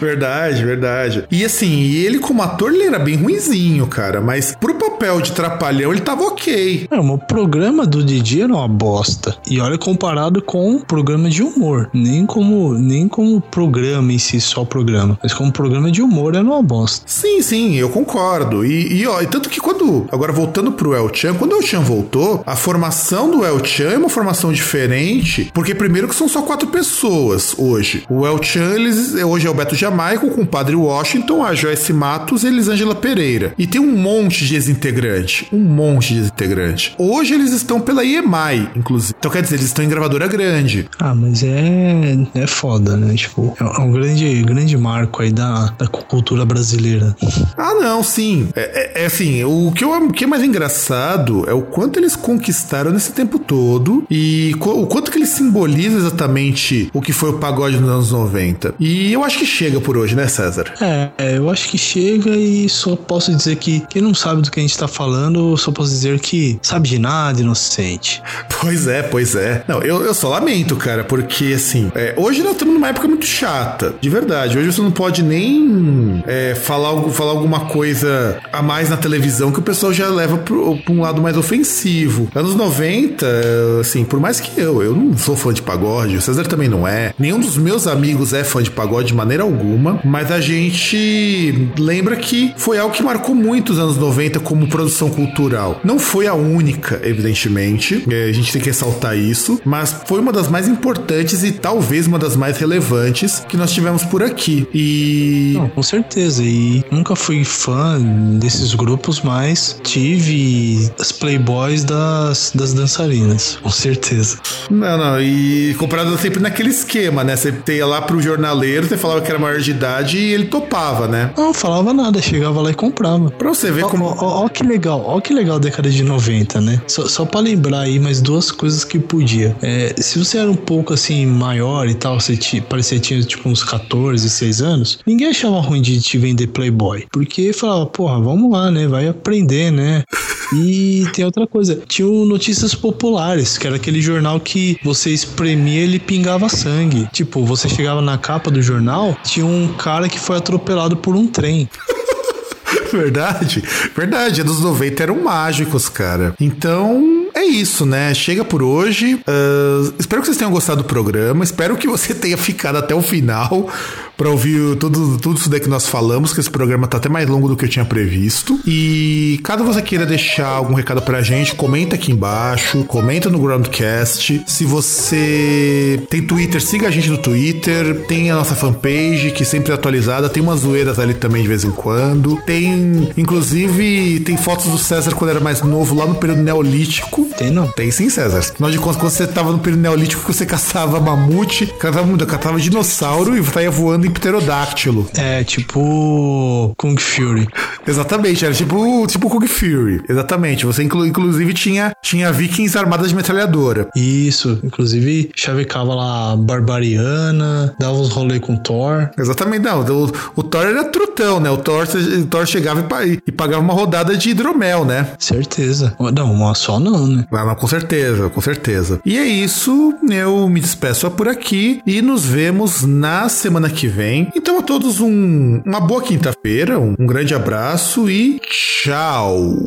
S3: Verdade, verdade. E assim, ele como ator, ele era bem ruinzinho, cara. Mas pro papel de trapalhão, ele tava ok.
S1: É, o programa do Didi era uma bosta. E olha, comparado com programa de humor. Nem como, nem como programa em si, só programa. Mas como programa de humor era uma bosta.
S3: Sim, sim, eu concordo. E, e, ó, e tanto que quando. Agora voltando pro El Chan, quando o El Chan voltou, a formação do El Chan é uma formação diferente, porque primeiro que são só quatro pessoas hoje. O El Chan, eles, hoje é o Beto Jamaica, com o Padre Washington, a Joyce Matos e a Elisângela Pereira. E tem um monte de ex-integrante. Um monte de ex-integrante. Hoje eles estão pela EMI, inclusive. Então quer dizer, eles estão em gravadora grande.
S1: Ah, mas é, é foda, né? Tipo, é um grande, grande marco aí da, da cultura brasileira.
S3: Ah, não, sim. É, é- é assim, o que, eu, o que é mais engraçado é o quanto eles conquistaram nesse tempo todo e o quanto que eles simbolizam exatamente o que foi o pagode nos anos 90. E eu acho que chega por hoje, né, César?
S1: É, é, eu acho que chega e só posso dizer que quem não sabe do que a gente tá falando, só posso dizer que sabe de nada, inocente.
S3: Pois é, pois é. Não, eu, eu só lamento, cara, porque assim, é, hoje nós estamos numa época muito chata, de verdade. Hoje você não pode nem é, falar, falar alguma coisa a mais na televisão que o pessoal já leva pro, pra um lado mais ofensivo. Anos 90, é, assim, por mais que eu, eu não sou fã de pagode, o César também não é, nenhum dos meus amigos é fã de pagode de maneira alguma, mas a gente lembra que foi algo que marcou muito os anos 90 como produção cultural. Não foi a única, evidentemente, é, a gente tem que ressaltar isso, mas foi uma das mais importantes e talvez uma das mais relevantes que nós tivemos por aqui. E
S1: Não, com certeza. E nunca fui fã desses grupos, mas tive as playboys das, das dançarinas, com certeza.
S3: Não, não, e comparado sempre naquele esquema, né? Você ia lá pro jornaleiro, você falava que era maior de idade e ele topava, né?
S1: Não falava nada, chegava lá e comprava.
S3: Pra você ver
S1: Ó,
S3: como.
S1: ó, ó, que legal, ó que legal a década de 90, né? Só, só pra lembrar aí mais duas coisas que podia. É, se você era um pouco assim maior e tal, você ti- parecia que tinha tipo uns 14, 6 anos, ninguém achava ruim de te vender Playboy. Porque falava, porra, vamos lá, né? Vai aprender, né? E tem outra coisa, tinha o Notícias Populares, que era aquele jornal que você espremia e ele pingava sangue. Tipo, você chegava na capa do jornal, tinha um cara que foi atropelado por um trem.
S3: Verdade, verdade. Anos 90 eram mágicos, cara. Então, é isso, né? Chega por hoje. Ah, espero que vocês tenham gostado do programa. Espero que você tenha ficado até o final para ouvir tudo, tudo isso daí que nós falamos, que esse programa tá até mais longo do que eu tinha previsto. E caso você queira deixar algum recado pra gente, comenta aqui embaixo, comenta no Groundcast. Se você tem Twitter, siga a gente no Twitter. Tem a nossa fanpage, que sempre é atualizada. Tem umas zoeiras ali também de vez em quando. Tem, inclusive, tem fotos do César quando era mais novo, lá no período neolítico.
S1: Tem não?
S3: Tem sim, César. Afinal de contas, quando você tava no período neolítico, você caçava mamute, caçava, caçava dinossauro e saía voando em pterodáctilo.
S1: É, tipo Kung Fury.
S3: Exatamente, era tipo, tipo Kung Fury. Exatamente. Você inclu- inclusive tinha, tinha vikings armadas de metralhadora.
S1: Isso, inclusive chavecava lá Barbariana, dava uns rolê com Thor.
S3: Exatamente, não. O, o Thor era trutão, né? O Thor, o Thor chegava e, e pagava uma rodada de hidromel, né?
S1: Certeza. Não, uma só não, né?
S3: Ah, não, com certeza, com certeza. E é isso, eu me despeço por aqui e nos vemos na semana que vem. Então a todos um, uma boa quinta-feira, um, um grande abraço e tchau!